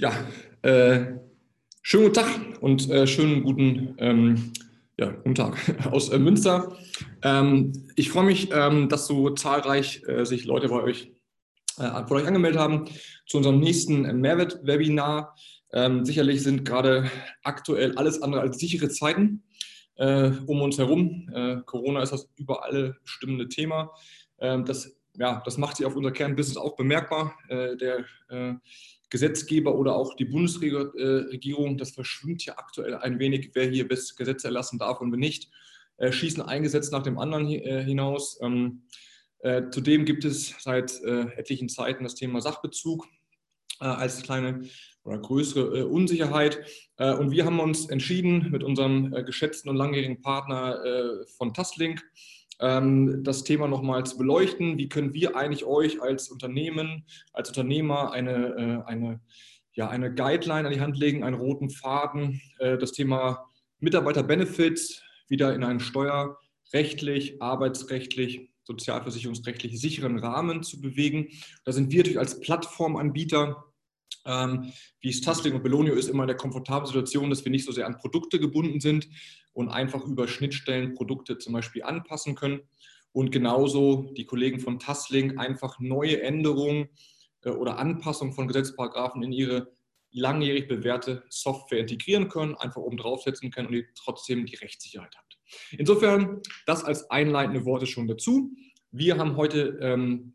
Ja, äh, schönen guten Tag und äh, schönen guten, ähm, ja, guten Tag aus äh, Münster. Ähm, ich freue mich, ähm, dass so zahlreich äh, sich Leute bei euch, äh, von euch angemeldet haben zu unserem nächsten Mehrwert-Webinar. Ähm, sicherlich sind gerade aktuell alles andere als sichere Zeiten äh, um uns herum. Corona ist das überall stimmende Thema. Ähm, das ja, das macht sich auf unser Kernbusiness auch bemerkbar. Äh, der äh, Gesetzgeber oder auch die Bundesregierung, das verschwimmt ja aktuell ein wenig, wer hier Gesetze erlassen darf und wer nicht, äh, schießen ein Gesetz nach dem anderen äh, hinaus. Ähm, äh, zudem gibt es seit äh, etlichen Zeiten das Thema Sachbezug als kleine oder größere Unsicherheit. und wir haben uns entschieden mit unserem geschätzten und langjährigen Partner von Tastlink, ähm, das Thema nochmal zu beleuchten. Wie können wir eigentlich euch als Unternehmen, als Unternehmer eine, äh, eine, ja, eine Guideline an die Hand legen, einen roten Faden, äh, das Thema Mitarbeiter-Benefits wieder in einen steuerrechtlich, arbeitsrechtlich, sozialversicherungsrechtlich sicheren Rahmen zu bewegen. Da sind wir natürlich als Plattformanbieter ähm, wie es Tasting und Belonio ist, immer in der komfortablen Situation, dass wir nicht so sehr an Produkte gebunden sind und einfach über Schnittstellen Produkte zum Beispiel anpassen können. Und genauso die Kollegen von Tastlink einfach neue Änderungen äh, oder Anpassungen von Gesetzesparagraphen in ihre langjährig bewährte Software integrieren können, einfach oben draufsetzen können und ihr trotzdem die Rechtssicherheit habt. Insofern das als einleitende Worte schon dazu. Wir haben heute ähm,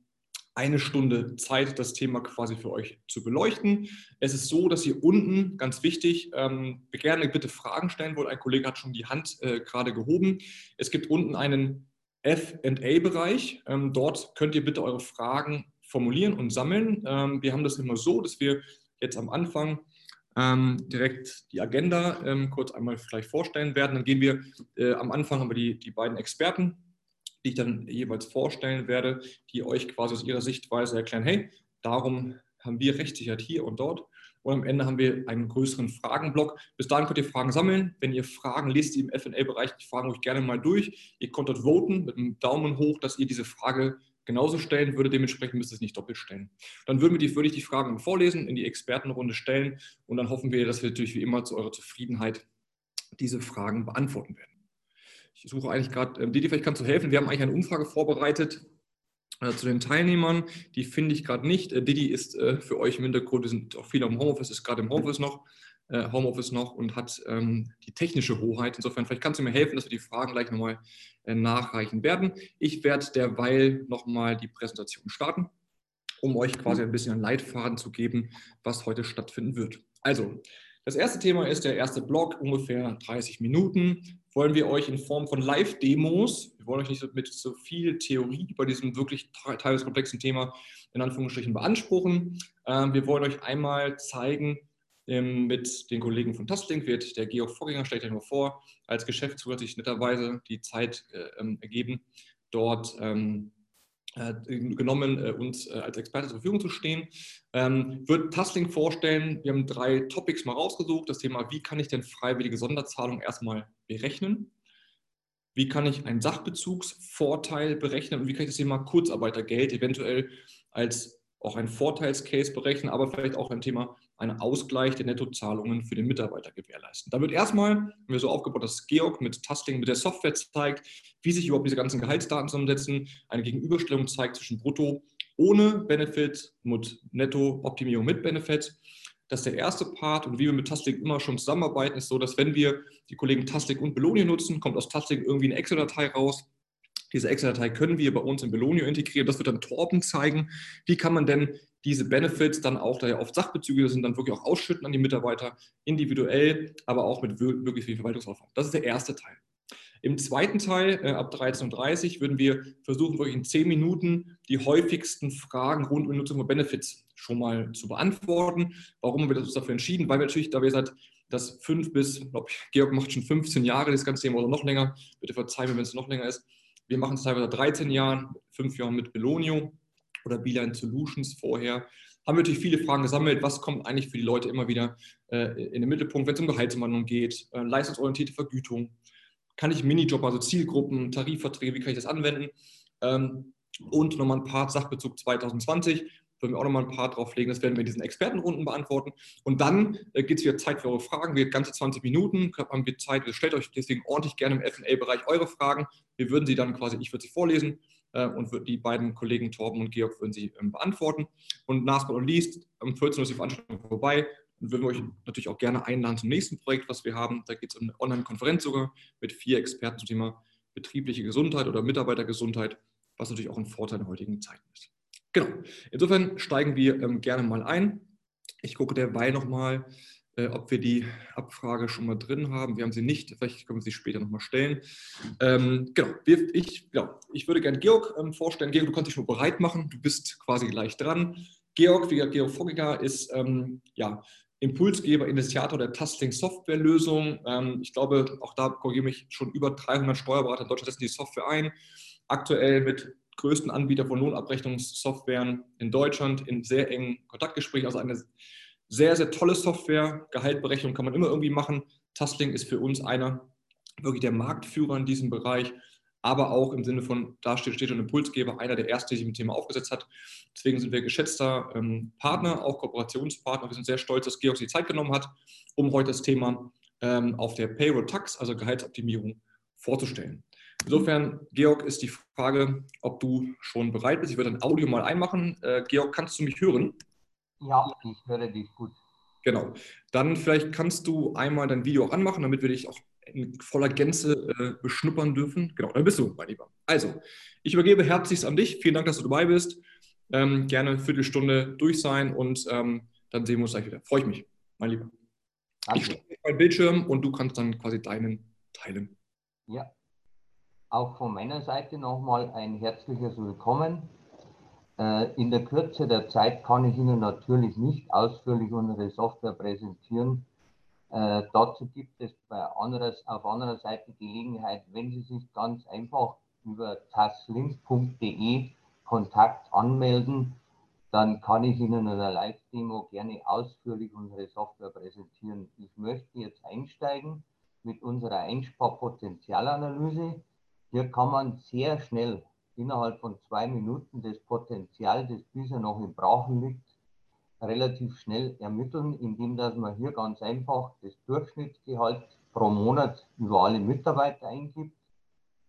eine Stunde Zeit, das Thema quasi für euch zu beleuchten. Es ist so, dass ihr unten, ganz wichtig, ähm, gerne bitte Fragen stellen wollt. Ein Kollege hat schon die Hand äh, gerade gehoben. Es gibt unten einen FA-Bereich. Ähm, dort könnt ihr bitte eure Fragen formulieren und sammeln. Ähm, wir haben das immer so, dass wir jetzt am Anfang ähm, direkt die Agenda ähm, kurz einmal vielleicht vorstellen werden. Dann gehen wir, äh, am Anfang haben wir die, die beiden Experten die ich dann jeweils vorstellen werde, die euch quasi aus ihrer Sichtweise erklären, hey, darum haben wir Rechtssicherheit hier und dort. Und am Ende haben wir einen größeren Fragenblock. Bis dahin könnt ihr Fragen sammeln. Wenn ihr Fragen lest, im FA-Bereich, die Fragen euch gerne mal durch. Ihr könnt dort voten mit einem Daumen hoch, dass ihr diese Frage genauso stellen würde. Dementsprechend müsst ihr es nicht doppelt stellen. Dann würden wir die, würde ich die Fragen vorlesen, in die Expertenrunde stellen und dann hoffen wir, dass wir natürlich wie immer zu eurer Zufriedenheit diese Fragen beantworten werden. Ich suche eigentlich gerade, äh, Didi, vielleicht kannst du helfen. Wir haben eigentlich eine Umfrage vorbereitet äh, zu den Teilnehmern. Die finde ich gerade nicht. Äh, Didi ist äh, für euch im Hintergrund, wir sind auch viele im Homeoffice, ist gerade im Homeoffice noch, äh, Homeoffice noch und hat ähm, die technische Hoheit. Insofern, vielleicht kannst du mir helfen, dass wir die Fragen gleich nochmal äh, nachreichen werden. Ich werde derweil nochmal die Präsentation starten, um euch quasi ein bisschen einen Leitfaden zu geben, was heute stattfinden wird. Also, das erste Thema ist der erste Blog, ungefähr 30 Minuten. Wollen wir euch in Form von Live-Demos, wir wollen euch nicht mit so viel Theorie über diesem wirklich teilweise komplexen Thema in Anführungsstrichen beanspruchen. Ähm, wir wollen euch einmal zeigen, ähm, mit den Kollegen von Tastlink wird der Georg Vorgänger, stellt euch mal vor, als Geschäftsführer sich netterweise die Zeit äh, ähm, ergeben, dort äh, genommen, äh, uns äh, als Experte zur Verfügung zu stehen. Ähm, wird Tastlink vorstellen, wir haben drei Topics mal rausgesucht. Das Thema, wie kann ich denn freiwillige Sonderzahlung erstmal berechnen? Wie kann ich einen Sachbezugsvorteil berechnen und wie kann ich das Thema Kurzarbeitergeld eventuell als auch ein Vorteilscase berechnen, aber vielleicht auch ein Thema einen Ausgleich der Nettozahlungen für den Mitarbeiter gewährleisten. Da wird erstmal, wir so aufgebaut, dass Georg mit Tasting, mit der Software zeigt, wie sich überhaupt diese ganzen Gehaltsdaten zusammensetzen, eine Gegenüberstellung zeigt zwischen Brutto ohne Benefit und Netto-Optimierung mit Benefit. Das ist der erste Part und wie wir mit Tastic immer schon zusammenarbeiten, ist so, dass wenn wir die Kollegen Tastic und Belonio nutzen, kommt aus Tastic irgendwie eine Excel-Datei raus, diese Excel-Datei können wir bei uns in Belonio integrieren. Das wird dann Torben zeigen. Wie kann man denn diese Benefits dann auch, da ja oft Sachbezüge sind, dann wirklich auch ausschütten an die Mitarbeiter, individuell, aber auch mit wirklich viel Verwaltungsaufwand. Das ist der erste Teil. Im zweiten Teil, äh, ab 13.30 Uhr, würden wir versuchen, wirklich in 10 Minuten die häufigsten Fragen rund um die Nutzung von Benefits schon mal zu beantworten. Warum haben wir uns dafür entschieden? Weil wir natürlich, da wir seit das fünf bis, ich glaube, Georg macht schon 15 Jahre das ganze Thema oder noch länger, bitte verzeihen wenn es noch länger ist, wir machen es teilweise 13 Jahren, fünf Jahren mit Belonio oder Beeline Solutions vorher. Haben wir natürlich viele Fragen gesammelt. Was kommt eigentlich für die Leute immer wieder äh, in den Mittelpunkt, wenn es um Gehaltsumwandlung geht, äh, leistungsorientierte Vergütung? Kann ich Minijob, also Zielgruppen, Tarifverträge, wie kann ich das anwenden? Ähm, und nochmal ein paar Sachbezug 2020. würden wir auch nochmal ein paar drauflegen. Das werden wir in diesen Expertenrunden beantworten. Und dann äh, geht es wieder Zeit für eure Fragen. Wir ganze 20 Minuten haben wir Zeit. Stellt euch deswegen ordentlich gerne im FA-Bereich eure Fragen. Wir würden sie dann quasi, ich würde sie vorlesen äh, und die beiden Kollegen Torben und Georg würden sie ähm, beantworten. Und last but not least, um 14 Uhr ist die Veranstaltung vorbei. Und würden wir euch natürlich auch gerne einladen zum nächsten Projekt, was wir haben. Da geht es um eine Online-Konferenz sogar mit vier Experten zum Thema betriebliche Gesundheit oder Mitarbeitergesundheit, was natürlich auch ein Vorteil in heutigen Zeiten ist. Genau. Insofern steigen wir ähm, gerne mal ein. Ich gucke derweil nochmal, äh, ob wir die Abfrage schon mal drin haben. Wir haben sie nicht, vielleicht können wir sie später nochmal stellen. Ähm, genau, wir, ich, ja, ich würde gerne Georg ähm, vorstellen. Georg, du kannst dich schon bereit machen. Du bist quasi gleich dran. Georg, wie Georg Vogiger, ist ähm, ja, Impulsgeber, Initiator der Tasting-Software-Lösung. Ähm, ich glaube, auch da korrigiere mich schon über 300 Steuerberater in Deutschland setzen die Software ein. Aktuell mit größten Anbieter von Lohnabrechnungssoftwaren in Deutschland in sehr engen Kontaktgesprächen. Also eine sehr, sehr tolle Software. Gehaltberechnung kann man immer irgendwie machen. Tasting ist für uns einer wirklich der Marktführer in diesem Bereich aber auch im Sinne von, da steht, steht schon Impulsgeber, einer der ersten, der sich mit dem Thema aufgesetzt hat. Deswegen sind wir geschätzter ähm, Partner, auch Kooperationspartner. Wir sind sehr stolz, dass Georg sich Zeit genommen hat, um heute das Thema ähm, auf der Payroll Tax, also Gehaltsoptimierung, vorzustellen. Insofern, Georg, ist die Frage, ob du schon bereit bist. Ich würde ein Audio mal einmachen. Äh, Georg, kannst du mich hören? Ja, ich höre dich gut. Genau. Dann vielleicht kannst du einmal dein Video auch anmachen, damit wir dich auch in voller Gänze äh, beschnuppern dürfen. Genau, dann bist du, mein Lieber. Also, ich übergebe herzlichst an dich. Vielen Dank, dass du dabei bist. Ähm, gerne eine Viertelstunde durch sein und ähm, dann sehen wir uns gleich wieder. Freue ich mich, mein Lieber. Danke. Ich starte meinen Bildschirm und du kannst dann quasi deinen teilen. Ja, auch von meiner Seite nochmal ein herzliches Willkommen. Äh, in der Kürze der Zeit kann ich Ihnen natürlich nicht ausführlich unsere Software präsentieren. Äh, dazu gibt es bei anderes, auf anderer Seite Gelegenheit, wenn Sie sich ganz einfach über taslink.de Kontakt anmelden, dann kann ich Ihnen in der Live-Demo gerne ausführlich unsere Software präsentieren. Ich möchte jetzt einsteigen mit unserer Einsparpotenzialanalyse. Hier kann man sehr schnell innerhalb von zwei Minuten das Potenzial, das bisher noch im Brachen liegt, relativ schnell ermitteln, indem dass man hier ganz einfach das Durchschnittsgehalt pro Monat über alle Mitarbeiter eingibt,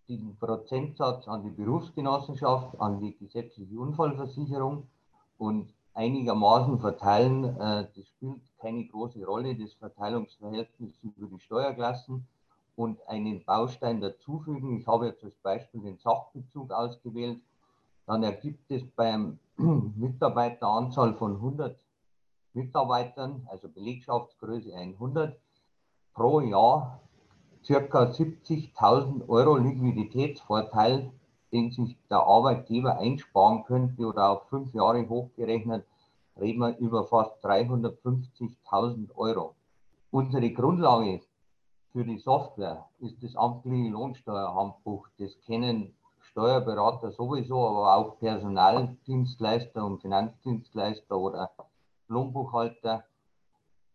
den Prozentsatz an die Berufsgenossenschaft, an die gesetzliche Unfallversicherung und einigermaßen verteilen. Äh, das spielt keine große Rolle, das Verteilungsverhältnis über die Steuerklassen und einen Baustein dazufügen. Ich habe jetzt als Beispiel den Sachbezug ausgewählt. Dann ergibt es beim Mitarbeiteranzahl von 100 Mitarbeitern, also Belegschaftsgröße 100, pro Jahr circa 70.000 Euro Liquiditätsvorteil, den sich der Arbeitgeber einsparen könnte oder auf fünf Jahre hochgerechnet, reden wir über fast 350.000 Euro. Unsere Grundlage für die Software ist das amtliche Lohnsteuerhandbuch. Das kennen Steuerberater sowieso, aber auch Personaldienstleister und Finanzdienstleister oder Lohnbuchhalter.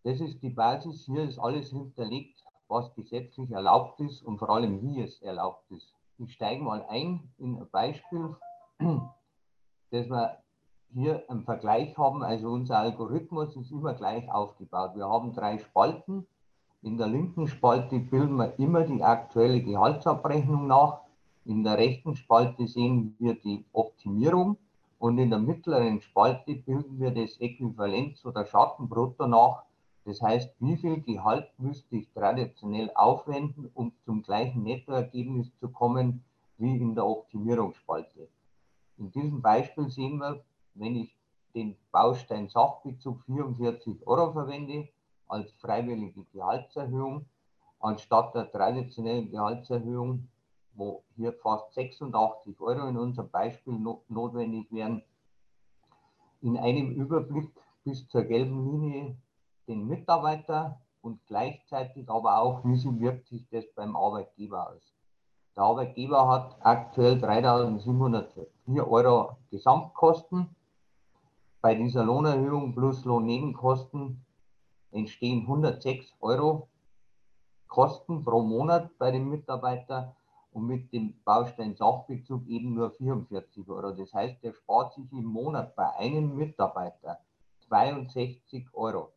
Das ist die Basis. Hier ist alles hinterlegt, was gesetzlich erlaubt ist und vor allem, wie es erlaubt ist. Ich steige mal ein in ein Beispiel, dass wir hier einen Vergleich haben. Also unser Algorithmus ist immer gleich aufgebaut. Wir haben drei Spalten. In der linken Spalte bilden wir immer die aktuelle Gehaltsabrechnung nach. In der rechten Spalte sehen wir die Optimierung und in der mittleren Spalte bilden wir das Äquivalenz- oder Schattenbrutto nach. Das heißt, wie viel Gehalt müsste ich traditionell aufwenden, um zum gleichen Nettoergebnis zu kommen wie in der Optimierungsspalte. In diesem Beispiel sehen wir, wenn ich den Baustein Sachbezug 44 Euro verwende als freiwillige Gehaltserhöhung, anstatt der traditionellen Gehaltserhöhung wo hier fast 86 Euro in unserem Beispiel no notwendig wären, in einem Überblick bis zur gelben Linie den Mitarbeiter und gleichzeitig aber auch, wie wirkt sich das beim Arbeitgeber aus. Der Arbeitgeber hat aktuell 3.704 Euro Gesamtkosten. Bei dieser Lohnerhöhung plus Lohnnebenkosten entstehen 106 Euro Kosten pro Monat bei dem Mitarbeiter und mit dem Baustein Sachbezug eben nur 44 Euro. Das heißt, er spart sich im Monat bei einem Mitarbeiter 62 Euro.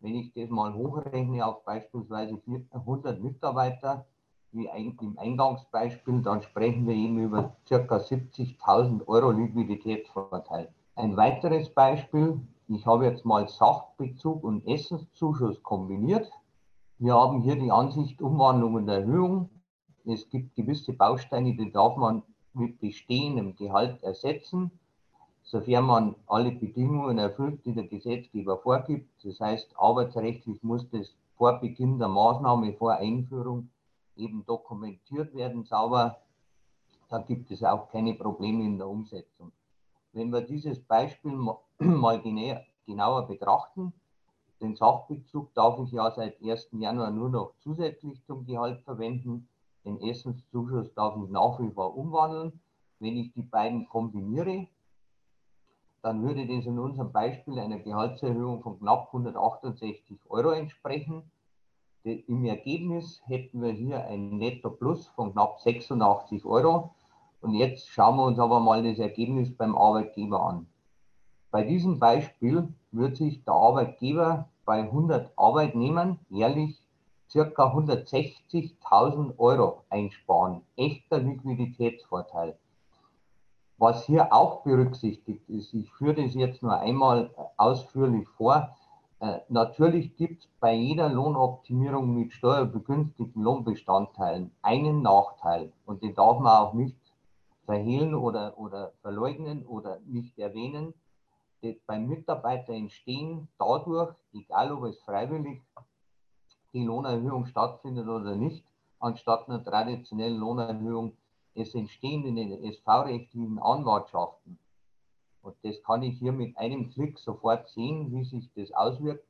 Wenn ich das mal hochrechne auf beispielsweise 100 Mitarbeiter, wie im Eingangsbeispiel, dann sprechen wir eben über ca. 70.000 Euro Liquiditätsvorteil. Ein weiteres Beispiel, ich habe jetzt mal Sachbezug und Essenszuschuss kombiniert. Wir haben hier die Ansicht Umwandlung und Erhöhung. Es gibt gewisse Bausteine, die darf man mit bestehendem Gehalt ersetzen, sofern man alle Bedingungen erfüllt, die der Gesetzgeber vorgibt. Das heißt, arbeitsrechtlich muss das vor Beginn der Maßnahme, vor Einführung eben dokumentiert werden, sauber. Da gibt es auch keine Probleme in der Umsetzung. Wenn wir dieses Beispiel mal genauer betrachten, den Sachbezug darf ich ja seit 1. Januar nur noch zusätzlich zum Gehalt verwenden. Den Essenszuschuss darf ich nach wie vor umwandeln. Wenn ich die beiden kombiniere, dann würde das in unserem Beispiel einer Gehaltserhöhung von knapp 168 Euro entsprechen. Im Ergebnis hätten wir hier ein Netto-Plus von knapp 86 Euro. Und jetzt schauen wir uns aber mal das Ergebnis beim Arbeitgeber an. Bei diesem Beispiel wird sich der Arbeitgeber bei 100 Arbeitnehmern jährlich ca. 160.000 Euro einsparen. Echter Liquiditätsvorteil. Was hier auch berücksichtigt ist, ich führe das jetzt nur einmal ausführlich vor, äh, natürlich gibt es bei jeder Lohnoptimierung mit steuerbegünstigten Lohnbestandteilen einen Nachteil und den darf man auch nicht verhehlen oder, oder verleugnen oder nicht erwähnen. Die beim Mitarbeiter entstehen dadurch, egal ob es freiwillig die Lohnerhöhung stattfindet oder nicht, anstatt einer traditionellen Lohnerhöhung, es entstehen in den SV-rechtlichen Anwartschaften und das kann ich hier mit einem Klick sofort sehen, wie sich das auswirkt.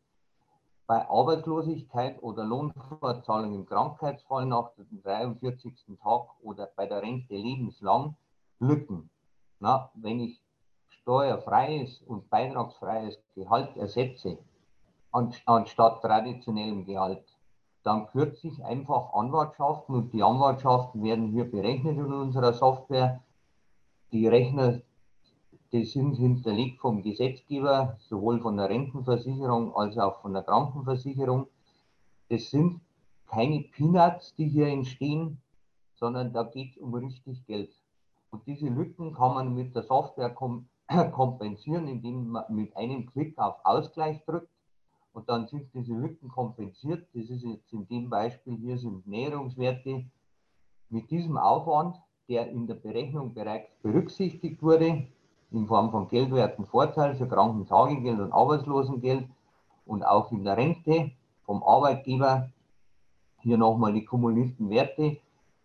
Bei Arbeitslosigkeit oder Lohnfortzahlung im Krankheitsfall nach dem 43. Tag oder bei der Rente lebenslang Lücken. Na, wenn ich steuerfreies und beitragsfreies Gehalt ersetze, anstatt traditionellem Gehalt, dann kürze ich einfach Anwartschaften und die Anwartschaften werden hier berechnet in unserer Software. Die Rechner die sind hinterlegt vom Gesetzgeber, sowohl von der Rentenversicherung als auch von der Krankenversicherung. Das sind keine Peanuts, die hier entstehen, sondern da geht es um richtig Geld. Und diese Lücken kann man mit der Software kom kompensieren, indem man mit einem Klick auf Ausgleich drückt und dann sind diese Lücken kompensiert. Das ist jetzt in dem Beispiel hier sind Näherungswerte mit diesem Aufwand, der in der Berechnung bereits berücksichtigt wurde, in Form von geldwerten Vorteil für Krankentagegeld und Arbeitslosengeld und auch in der Rente vom Arbeitgeber. Hier nochmal die kumulierten Werte.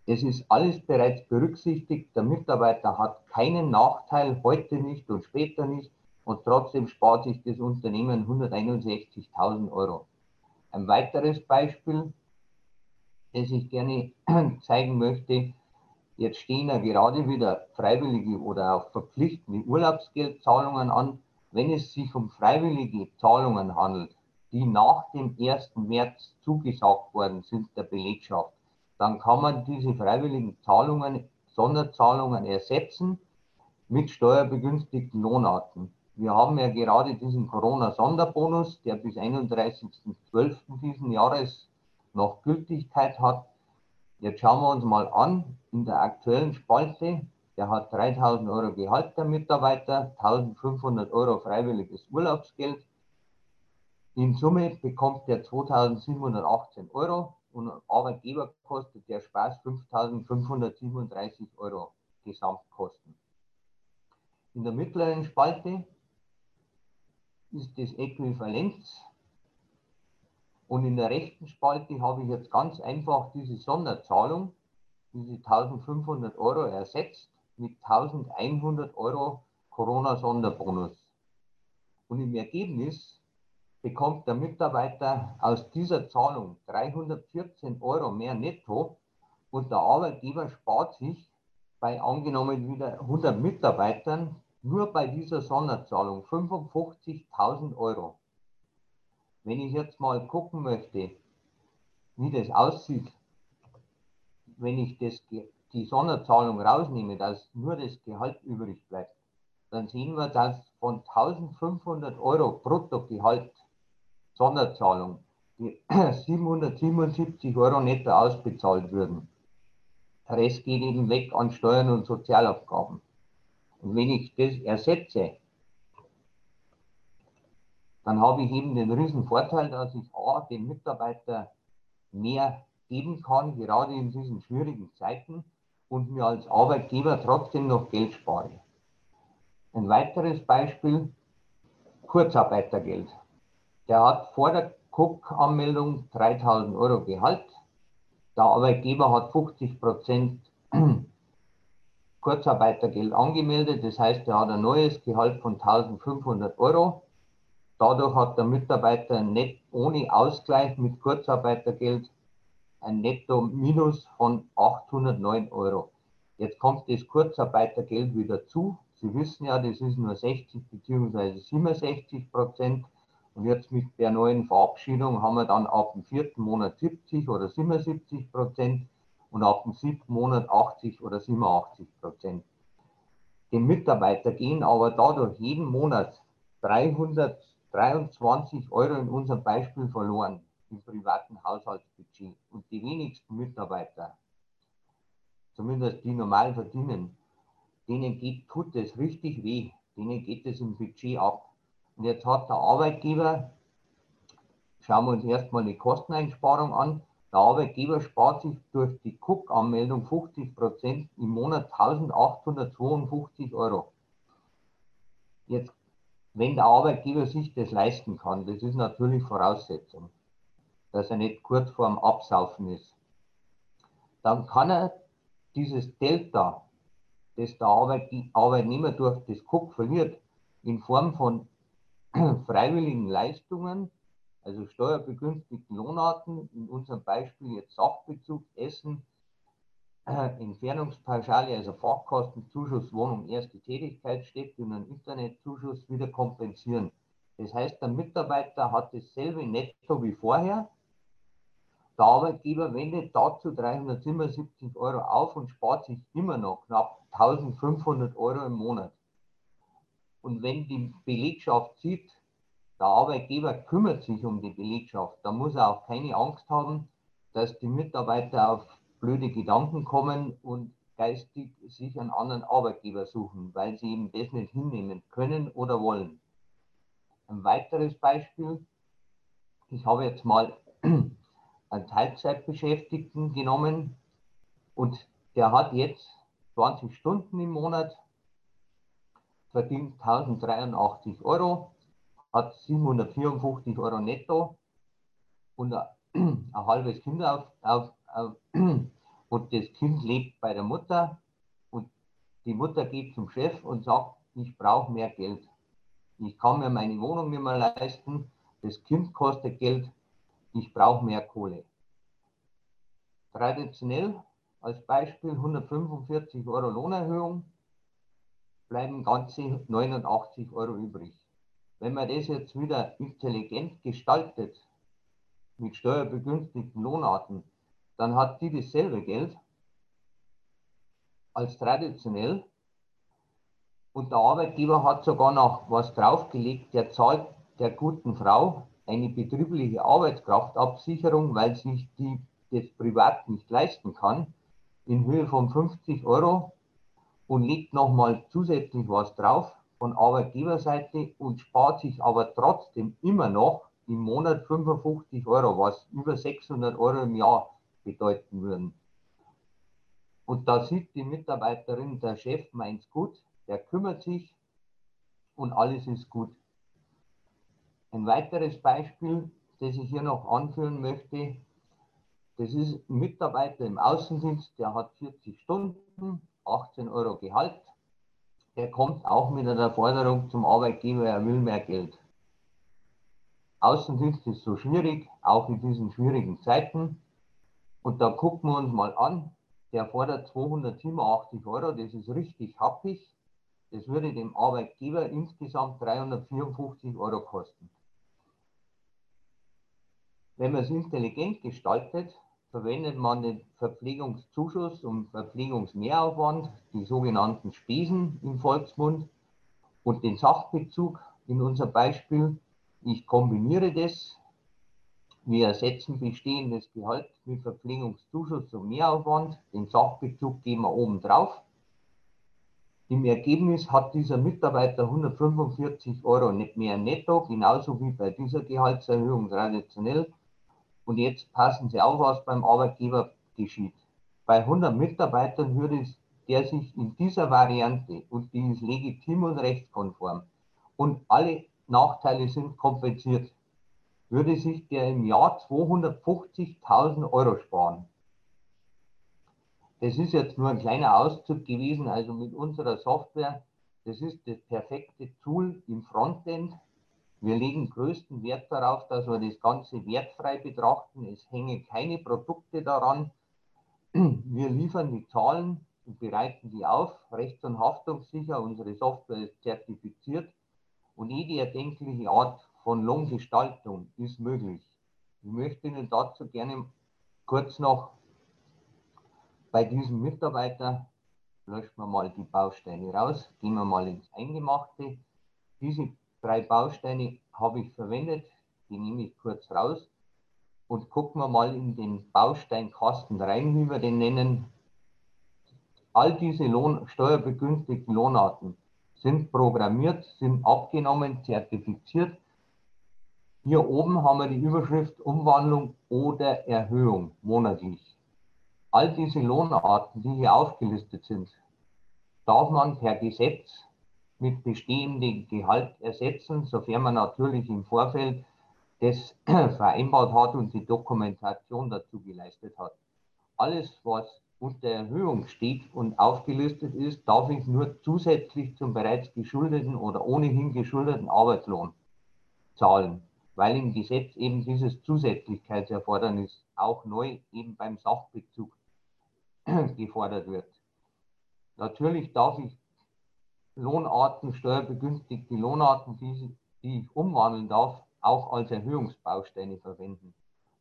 Es ist alles bereits berücksichtigt. Der Mitarbeiter hat keinen Nachteil, heute nicht und später nicht. Und trotzdem spart sich das Unternehmen 161.000 Euro. Ein weiteres Beispiel, das ich gerne zeigen möchte, Jetzt stehen ja gerade wieder freiwillige oder auch verpflichtende Urlaubsgeldzahlungen an. Wenn es sich um freiwillige Zahlungen handelt, die nach dem 1. März zugesagt worden sind der Belegschaft, dann kann man diese freiwilligen Zahlungen, Sonderzahlungen ersetzen mit steuerbegünstigten Lohnarten. Wir haben ja gerade diesen Corona-Sonderbonus, der bis 31.12. diesen Jahres noch Gültigkeit hat. Jetzt schauen wir uns mal an, in der aktuellen Spalte, der hat 3000 Euro Gehalt der Mitarbeiter, 1500 Euro freiwilliges Urlaubsgeld. In Summe bekommt der 2718 Euro und Arbeitgeber kostet der Spaß 5537 Euro Gesamtkosten. In der mittleren Spalte ist das Äquivalenz und in der rechten Spalte habe ich jetzt ganz einfach diese Sonderzahlung, diese 1500 Euro ersetzt mit 1100 Euro Corona-Sonderbonus. Und im Ergebnis bekommt der Mitarbeiter aus dieser Zahlung 314 Euro mehr netto und der Arbeitgeber spart sich bei angenommen wieder 100 Mitarbeitern nur bei dieser Sonderzahlung 55.000 Euro. Wenn ich jetzt mal gucken möchte, wie das aussieht, wenn ich das die Sonderzahlung rausnehme, dass nur das Gehalt übrig bleibt, dann sehen wir, dass von 1500 Euro Bruttogehalt Sonderzahlung die 777 Euro netto ausbezahlt würden. Der Rest geht eben weg an Steuern und Sozialabgaben. Und wenn ich das ersetze, dann habe ich eben den riesen Vorteil, dass ich A, dem Mitarbeiter mehr geben kann, gerade in diesen schwierigen Zeiten, und mir als Arbeitgeber trotzdem noch Geld spare. Ein weiteres Beispiel, Kurzarbeitergeld. Der hat vor der Cook-Anmeldung 3000 Euro Gehalt. Der Arbeitgeber hat 50 Prozent Kurzarbeitergeld angemeldet. Das heißt, er hat ein neues Gehalt von 1500 Euro. Dadurch hat der Mitarbeiter nicht ohne Ausgleich mit Kurzarbeitergeld ein Netto-Minus von 809 Euro. Jetzt kommt das Kurzarbeitergeld wieder zu. Sie wissen ja, das ist nur 60 bzw. 67 Prozent. Und jetzt mit der neuen Verabschiedung haben wir dann ab dem vierten Monat 70 oder 77 Prozent und ab dem siebten Monat 80 oder 87 Prozent. Den Mitarbeiter gehen aber dadurch jeden Monat 323 Euro in unserem Beispiel verloren im privaten Haushaltsbudget. Und die wenigsten Mitarbeiter, zumindest die normal verdienen, denen geht, tut es richtig weh, denen geht es im Budget ab. Und jetzt hat der Arbeitgeber, schauen wir uns erstmal die Kosteneinsparung an, der Arbeitgeber spart sich durch die Cook-Anmeldung 50 Prozent im Monat 1852 Euro. Jetzt, wenn der Arbeitgeber sich das leisten kann, das ist natürlich Voraussetzung dass er nicht kurz vorm Absaufen ist. Dann kann er dieses Delta, das der Arbeitnehmer durch das Cook verliert, in Form von freiwilligen Leistungen, also steuerbegünstigten Lohnarten, in unserem Beispiel jetzt Sachbezug, Essen, äh, Entfernungspauschale, also Fahrkostenzuschuss, Wohnung, erste Tätigkeit, und einen Internetzuschuss wieder kompensieren. Das heißt, der Mitarbeiter hat dasselbe Netto wie vorher, der Arbeitgeber wendet dazu 377 Euro auf und spart sich immer noch knapp 1500 Euro im Monat. Und wenn die Belegschaft sieht, der Arbeitgeber kümmert sich um die Belegschaft, dann muss er auch keine Angst haben, dass die Mitarbeiter auf blöde Gedanken kommen und geistig sich einen anderen Arbeitgeber suchen, weil sie eben das nicht hinnehmen können oder wollen. Ein weiteres Beispiel, ich habe jetzt mal einen Teilzeitbeschäftigten genommen und der hat jetzt 20 Stunden im Monat, verdient 1083 Euro, hat 754 Euro netto und ein, halbes Kind auf, auf, auf und das Kind lebt bei der Mutter und die Mutter geht zum Chef und sagt, ich brauche mehr Geld. Ich kann mir meine Wohnung nicht mehr leisten, das Kind kostet Geld, ich brauche mehr Kohle. Traditionell als Beispiel 145 Euro Lohnerhöhung, bleiben ganze 89 Euro übrig. Wenn man das jetzt wieder intelligent gestaltet, mit steuerbegünstigten Lohnarten, dann hat die dasselbe Geld als traditionell und der Arbeitgeber hat sogar noch was draufgelegt, der zahlt der guten Frau eine betriebliche Arbeitskraftabsicherung, weil sich die das privat nicht leisten kann, in Höhe von 50 Euro und legt nochmal zusätzlich was drauf von Arbeitgeberseite und spart sich aber trotzdem immer noch im Monat 55 Euro, was über 600 Euro im Jahr bedeuten würden. Und da sieht die Mitarbeiterin, der Chef meint gut, der kümmert sich und alles ist gut. Ein weiteres Beispiel, das ich hier noch anführen möchte, das ist ein Mitarbeiter im Außendienst, der hat 40 Stunden, 18 Euro Gehalt. Der kommt auch mit einer Forderung zum Arbeitgeber, er will mehr Geld. Außendienst ist so schwierig, auch in diesen schwierigen Zeiten. Und da gucken wir uns mal an, der fordert 287 Euro, das ist richtig happig. Das würde dem Arbeitgeber insgesamt 354 Euro kosten. Wenn man es intelligent gestaltet, verwendet man den Verpflegungszuschuss und Verpflegungsmehraufwand, die sogenannten Spesen im Volksmund und den Sachbezug in unser Beispiel. Ich kombiniere das. Wir ersetzen bestehendes Gehalt mit Verpflegungszuschuss und Mehraufwand. Den Sachbezug geben wir oben drauf. Im Ergebnis hat dieser Mitarbeiter 145 Euro nicht mehr netto, genauso wie bei dieser Gehaltserhöhung traditionell. Und jetzt passen Sie auf, was beim Arbeitgeber geschieht. Bei 100 Mitarbeitern würde der sich in dieser Variante, und die ist legitim und rechtskonform, und alle Nachteile sind kompensiert, würde sich der im Jahr 250.000 Euro sparen. Das ist jetzt nur ein kleiner Auszug gewesen, also mit unserer Software. Das ist das perfekte Tool im Frontend. Wir legen größten Wert darauf, dass wir das Ganze wertfrei betrachten. Es hängen keine Produkte daran. Wir liefern die Zahlen und bereiten die auf, rechts- und haftungssicher. Unsere Software ist zertifiziert und jede erdenkliche Art von Lohngestaltung ist möglich. Ich möchte Ihnen dazu gerne kurz noch bei diesem Mitarbeiter löschen wir mal die Bausteine raus, gehen wir mal ins Eingemachte. Diese drei Bausteine habe ich verwendet, die nehme ich kurz raus und gucken wir mal in den Bausteinkasten rein, wie wir den nennen. All diese Lohn, steuerbegünstigten Lohnarten sind programmiert, sind abgenommen, zertifiziert. Hier oben haben wir die Überschrift Umwandlung oder Erhöhung monatlich. All diese Lohnarten, die hier aufgelistet sind, darf man per Gesetz mit bestehendem Gehalt ersetzen, sofern man natürlich im Vorfeld das vereinbart hat und die Dokumentation dazu geleistet hat. Alles, was unter Erhöhung steht und aufgelistet ist, darf ich nur zusätzlich zum bereits geschuldeten oder ohnehin geschuldeten Arbeitslohn zahlen, weil im Gesetz eben dieses Zusätzlichkeitserfordernis auch neu eben beim Sachbezug gefordert wird. Natürlich darf ich Lohnarten, steuerbegünstigte Lohnarten, die, die ich umwandeln darf, auch als Erhöhungsbausteine verwenden.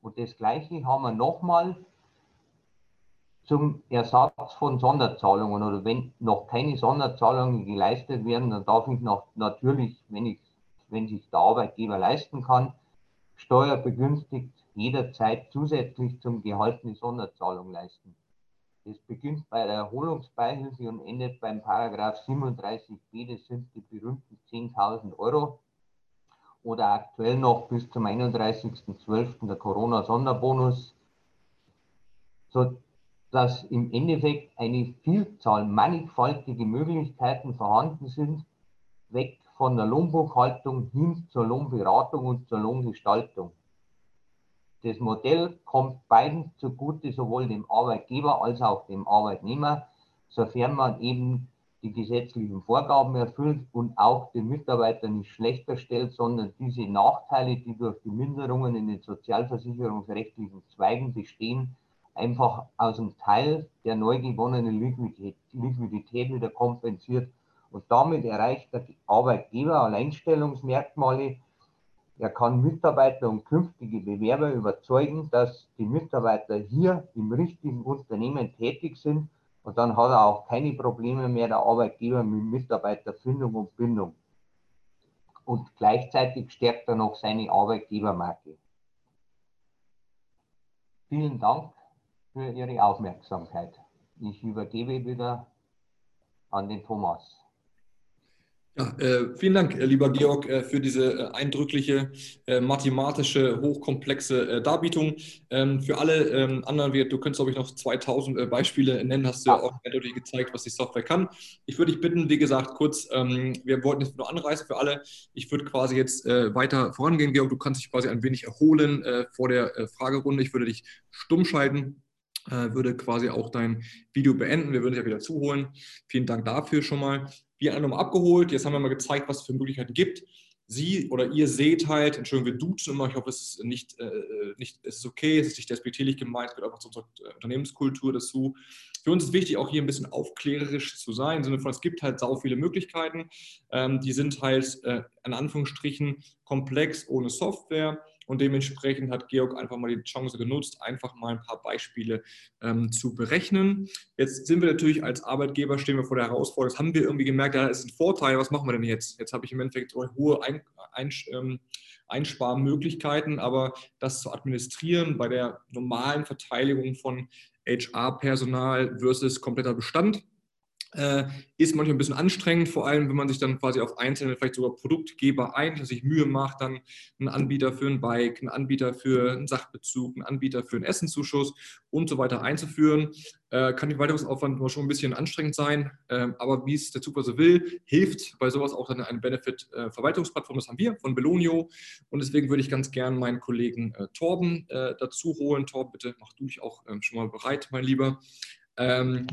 Und das Gleiche haben wir nochmal zum Ersatz von Sonderzahlungen oder wenn noch keine Sonderzahlungen geleistet werden, dann darf ich noch natürlich, wenn, ich, wenn sich der Arbeitgeber leisten kann, steuerbegünstigt jederzeit zusätzlich zum Gehalt eine Sonderzahlung leisten. Das beginnt bei der Erholungsbeihilfe und endet beim Paragraph 37b, das sind die berühmten 10.000 Euro. Oder aktuell noch bis zum 31.12. der Corona-Sonderbonus, sodass im Endeffekt eine Vielzahl, mannigfaltige Möglichkeiten vorhanden sind, weg von der Lohnbuchhaltung hin zur Lohnberatung und zur Lohngestaltung. Das Modell kommt beiden zugute, sowohl dem Arbeitgeber als auch dem Arbeitnehmer, sofern man eben die gesetzlichen Vorgaben erfüllt und auch den Mitarbeiter nicht schlechter stellt, sondern diese Nachteile, die durch die Minderungen in den sozialversicherungsrechtlichen Zweigen bestehen, einfach aus dem Teil der neu gewonnenen Liquidität, Liquidität wieder kompensiert. Und damit erreicht der Arbeitgeber Alleinstellungsmerkmale, er kann Mitarbeiter und künftige Bewerber überzeugen, dass die Mitarbeiter hier im richtigen Unternehmen tätig sind und dann hat er auch keine Probleme mehr, der Arbeitgeber mit Mitarbeiterfindung und Bindung. Und gleichzeitig stärkt er noch seine Arbeitgebermarke. Vielen Dank für Ihre Aufmerksamkeit. Ich übergebe wieder an den Thomas. Ja, äh, vielen Dank, äh, lieber Georg, äh, für diese äh, eindrückliche äh, mathematische, hochkomplexe äh, Darbietung. Ähm, für alle ähm, anderen, wir, du könntest, glaube ich, noch 2000 Beispiele nennen, hast du ja auch eindeutig gezeigt, was die Software kann. Ich würde dich bitten, wie gesagt, kurz, ähm, wir wollten jetzt nur anreißen für alle. Ich würde quasi jetzt weiter vorangehen, Georg. Du kannst dich quasi ein wenig erholen vor der Fragerunde. Ich würde dich stumm schalten würde quasi auch dein Video beenden. Wir würden dich ja wieder zuholen. Vielen Dank dafür schon mal wir haben nochmal abgeholt. Jetzt haben wir mal gezeigt, was es für Möglichkeiten gibt. Sie oder ihr seht halt, Entschuldigung, wir duzen immer, ich hoffe, es ist nicht, äh, nicht es ist okay, es ist nicht despektierlich gemeint, es gehört einfach zu unserer äh, Unternehmenskultur dazu. Für uns ist wichtig, auch hier ein bisschen aufklärerisch zu sein, im Sinne von, es gibt halt sau viele Möglichkeiten, ähm, die sind halt äh, in Anführungsstrichen komplex ohne Software. Und dementsprechend hat Georg einfach mal die Chance genutzt, einfach mal ein paar Beispiele ähm, zu berechnen. Jetzt sind wir natürlich als Arbeitgeber, stehen wir vor der Herausforderung, das haben wir irgendwie gemerkt, ja, das ist ein Vorteil, was machen wir denn jetzt? Jetzt habe ich im Endeffekt hohe ein, ein, ähm, Einsparmöglichkeiten, aber das zu administrieren bei der normalen Verteilung von HR-Personal versus kompletter Bestand, äh, ist manchmal ein bisschen anstrengend, vor allem wenn man sich dann quasi auf einzelne, vielleicht sogar Produktgeber ein, dass sich Mühe macht, dann einen Anbieter für ein Bike, einen Anbieter für einen Sachbezug, einen Anbieter für einen Essenzuschuss und so weiter einzuführen. Äh, kann die Weiterungsaufwand schon ein bisschen anstrengend sein, äh, aber wie es der Zufall so will, hilft bei sowas auch dann eine Benefit-Verwaltungsplattform, das haben wir von Belonio und deswegen würde ich ganz gern meinen Kollegen äh, Torben äh, dazu holen. Torben, bitte mach du dich auch ähm, schon mal bereit, mein Lieber. Ähm,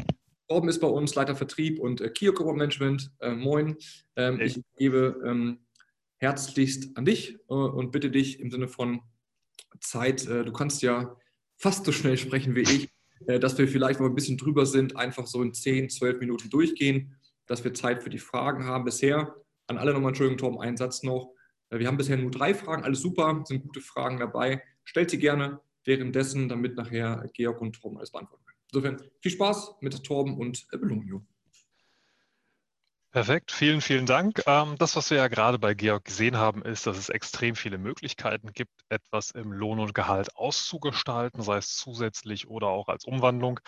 Torben ist bei uns Leiter Vertrieb und äh, Account Management. Äh, moin. Ähm, ich gebe ähm, herzlichst an dich äh, und bitte dich im Sinne von Zeit, äh, du kannst ja fast so schnell sprechen wie ich, äh, dass wir vielleicht, mal ein bisschen drüber sind, einfach so in 10, 12 Minuten durchgehen, dass wir Zeit für die Fragen haben. Bisher, an alle nochmal, Entschuldigung, Torben, einen Satz noch. Äh, wir haben bisher nur drei Fragen, alles super, sind gute Fragen dabei. Stellt sie gerne währenddessen, damit nachher Georg und Torben alles beantworten. Insofern viel Spaß mit Torben und Belonio. Perfekt, vielen, vielen Dank. Ähm, das, was wir ja gerade bei Georg gesehen haben, ist, dass es extrem viele Möglichkeiten gibt, etwas im Lohn und Gehalt auszugestalten, sei es zusätzlich oder auch als Umwandlung.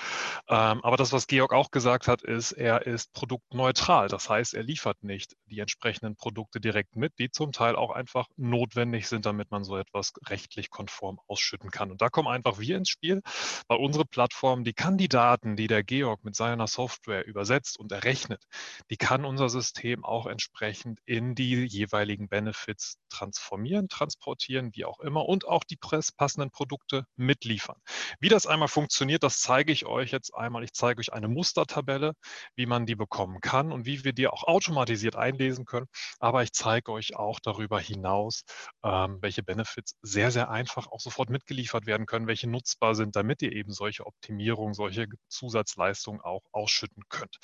Ähm, aber das, was Georg auch gesagt hat, ist, er ist produktneutral. Das heißt, er liefert nicht die entsprechenden Produkte direkt mit, die zum Teil auch einfach notwendig sind, damit man so etwas rechtlich konform ausschütten kann. Und da kommen einfach wir ins Spiel, weil unsere Plattform die Kandidaten, die der Georg mit seiner Software übersetzt und errechnet, die kann unser System auch entsprechend in die jeweiligen Benefits transformieren, transportieren, wie auch immer und auch die passenden Produkte mitliefern. Wie das einmal funktioniert, das zeige ich euch jetzt einmal. Ich zeige euch eine Mustertabelle, wie man die bekommen kann und wie wir die auch automatisiert einlesen können. Aber ich zeige euch auch darüber hinaus, ähm, welche Benefits sehr, sehr einfach auch sofort mitgeliefert werden können, welche nutzbar sind, damit ihr eben solche Optimierungen, solche Zusatzleistungen auch ausschütten könnt.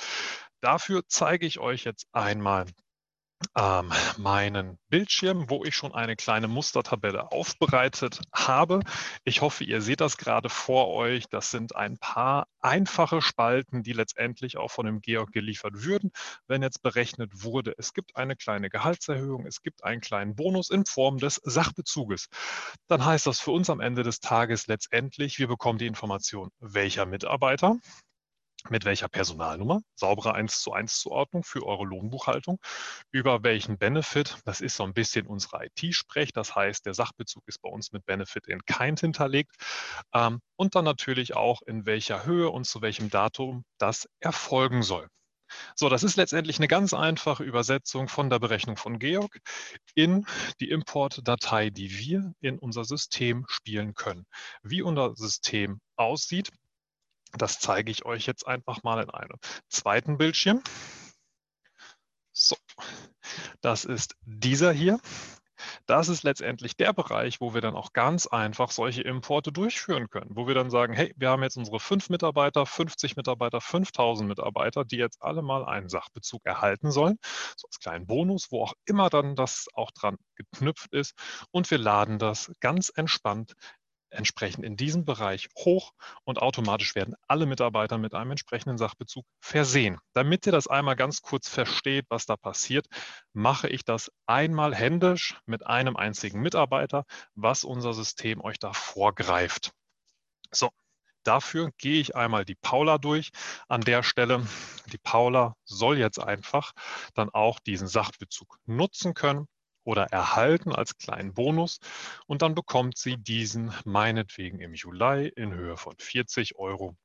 Dafür zeige ich euch jetzt einmal ähm, meinen Bildschirm, wo ich schon eine kleine Mustertabelle aufbereitet habe. Ich hoffe, ihr seht das gerade vor euch. Das sind ein paar einfache Spalten, die letztendlich auch von dem Georg geliefert würden, wenn jetzt berechnet wurde, es gibt eine kleine Gehaltserhöhung, es gibt einen kleinen Bonus in Form des Sachbezuges. Dann heißt das für uns am Ende des Tages letztendlich, wir bekommen die Information, welcher Mitarbeiter, mit welcher Personalnummer, saubere 1 zu 1 Zuordnung für eure Lohnbuchhaltung, über welchen Benefit, das ist so ein bisschen unsere IT-Sprech, das heißt, der Sachbezug ist bei uns mit Benefit in Kind hinterlegt ähm, und dann natürlich auch in welcher Höhe und zu welchem Datum das erfolgen soll. So, das ist letztendlich eine ganz einfache Übersetzung von der Berechnung von Georg in die Importdatei, die wir in unser System spielen können. Wie unser System aussieht, das zeige ich euch jetzt einfach mal in einem zweiten Bildschirm. So, das ist dieser hier. Das ist letztendlich der Bereich, wo wir dann auch ganz einfach solche Importe durchführen können, wo wir dann sagen, hey, wir haben jetzt unsere fünf Mitarbeiter, 50 Mitarbeiter, 5000 Mitarbeiter, die jetzt alle mal einen Sachbezug erhalten sollen, so als kleinen Bonus, wo auch immer dann das auch dran geknüpft ist. Und wir laden das ganz entspannt entsprechend in diesem Bereich hoch und automatisch werden alle Mitarbeiter mit einem entsprechenden Sachbezug versehen. Damit ihr das einmal ganz kurz versteht, was da passiert, mache ich das einmal händisch mit einem einzigen Mitarbeiter, was unser System euch da vorgreift. So, dafür gehe ich einmal die Paula durch. An der Stelle, die Paula soll jetzt einfach dann auch diesen Sachbezug nutzen können oder erhalten als kleinen Bonus. Und dann bekommt sie diesen meinetwegen im Juli in Höhe von 40 Euro.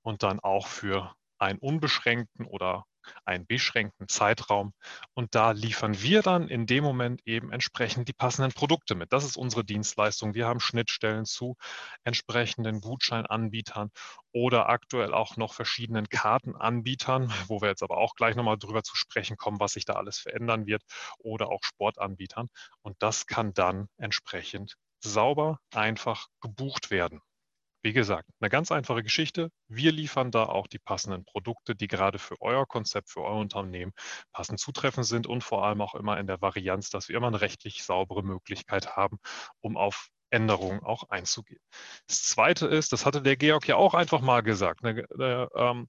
Und dann auch für einen unbeschränkten oder einen beschränkten Zeitraum. Und da liefern wir dann in dem Moment eben entsprechend die passenden Produkte mit. Das ist unsere Dienstleistung. Wir haben Schnittstellen zu entsprechenden Gutscheinanbietern oder aktuell auch noch verschiedenen Kartenanbietern, wo wir jetzt aber auch gleich nochmal drüber zu sprechen kommen, was sich da alles verändern wird oder auch Sportanbietern. Und das kann dann entsprechend sauber, einfach gebucht werden. Wie gesagt, eine ganz einfache Geschichte. Wir liefern da auch die passenden Produkte, die gerade für euer Konzept, für euer Unternehmen passend zutreffend sind und vor allem auch immer in der Varianz, dass wir immer eine rechtlich saubere Möglichkeit haben, um auf Änderungen auch einzugehen. Das Zweite ist, das hatte der Georg ja auch einfach mal gesagt, eine, eine ähm,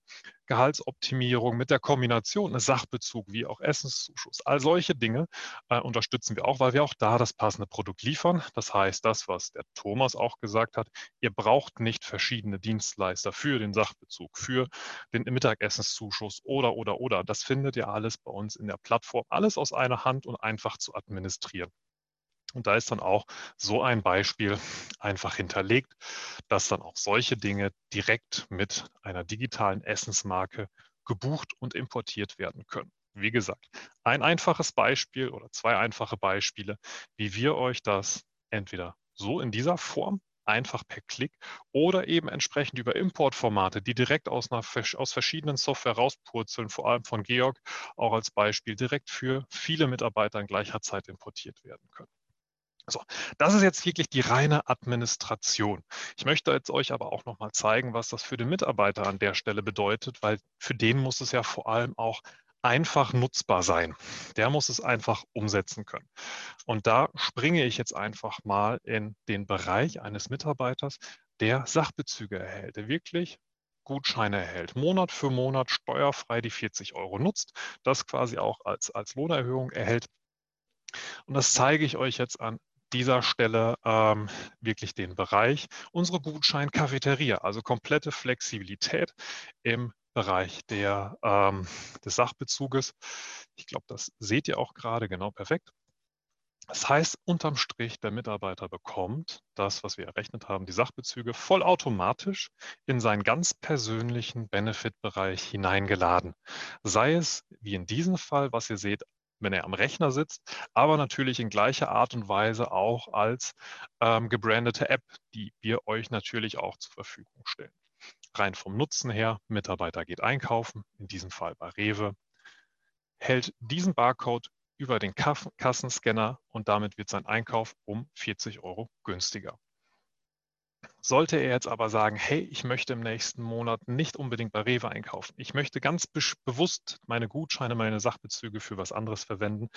Gehaltsoptimierung mit der Kombination, eine Sachbezug wie auch Essenszuschuss. All solche Dinge äh, unterstützen wir auch, weil wir auch da das passende Produkt liefern. Das heißt, das, was der Thomas auch gesagt hat, ihr braucht nicht verschiedene Dienstleister für den Sachbezug, für den Mittagessenszuschuss oder, oder, oder. Das findet ihr alles bei uns in der Plattform, alles aus einer Hand und einfach zu administrieren. Und da ist dann auch so ein Beispiel einfach hinterlegt, dass dann auch solche Dinge direkt mit einer digitalen Essensmarke gebucht und importiert werden können. Wie gesagt, ein einfaches Beispiel oder zwei einfache Beispiele, wie wir euch das entweder so in dieser Form einfach per Klick oder eben entsprechend über Importformate, die direkt aus, einer, aus verschiedenen Software rauspurzeln, vor allem von Georg, auch als Beispiel direkt für viele Mitarbeiter in gleicher Zeit importiert werden können. So, das ist jetzt wirklich die reine Administration. Ich möchte jetzt euch aber auch nochmal zeigen, was das für den Mitarbeiter an der Stelle bedeutet, weil für den muss es ja vor allem auch einfach nutzbar sein. Der muss es einfach umsetzen können. Und da springe ich jetzt einfach mal in den Bereich eines Mitarbeiters, der Sachbezüge erhält, der wirklich Gutscheine erhält, Monat für Monat steuerfrei die 40 Euro nutzt, das quasi auch als, als Lohnerhöhung erhält. Und das zeige ich euch jetzt an dieser Stelle ähm, wirklich den Bereich unsere Gutschein-Cafeteria, also komplette Flexibilität im Bereich der, ähm, des Sachbezuges. Ich glaube, das seht ihr auch gerade genau perfekt. Das heißt, unterm Strich, der Mitarbeiter bekommt das, was wir errechnet haben, die Sachbezüge vollautomatisch in seinen ganz persönlichen Benefit-Bereich hineingeladen. Sei es, wie in diesem Fall, was ihr seht, wenn er am Rechner sitzt, aber natürlich in gleicher Art und Weise auch als ähm, gebrandete App, die wir euch natürlich auch zur Verfügung stellen. Rein vom Nutzen her, Mitarbeiter geht einkaufen, in diesem Fall bei Rewe, hält diesen Barcode über den Kassenscanner und damit wird sein Einkauf um 40 Euro günstiger. Sollte er jetzt aber sagen, hey, ich möchte im nächsten Monat nicht unbedingt bei Rewe einkaufen, ich möchte ganz be bewusst meine Gutscheine, meine Sachbezüge für was anderes verwenden,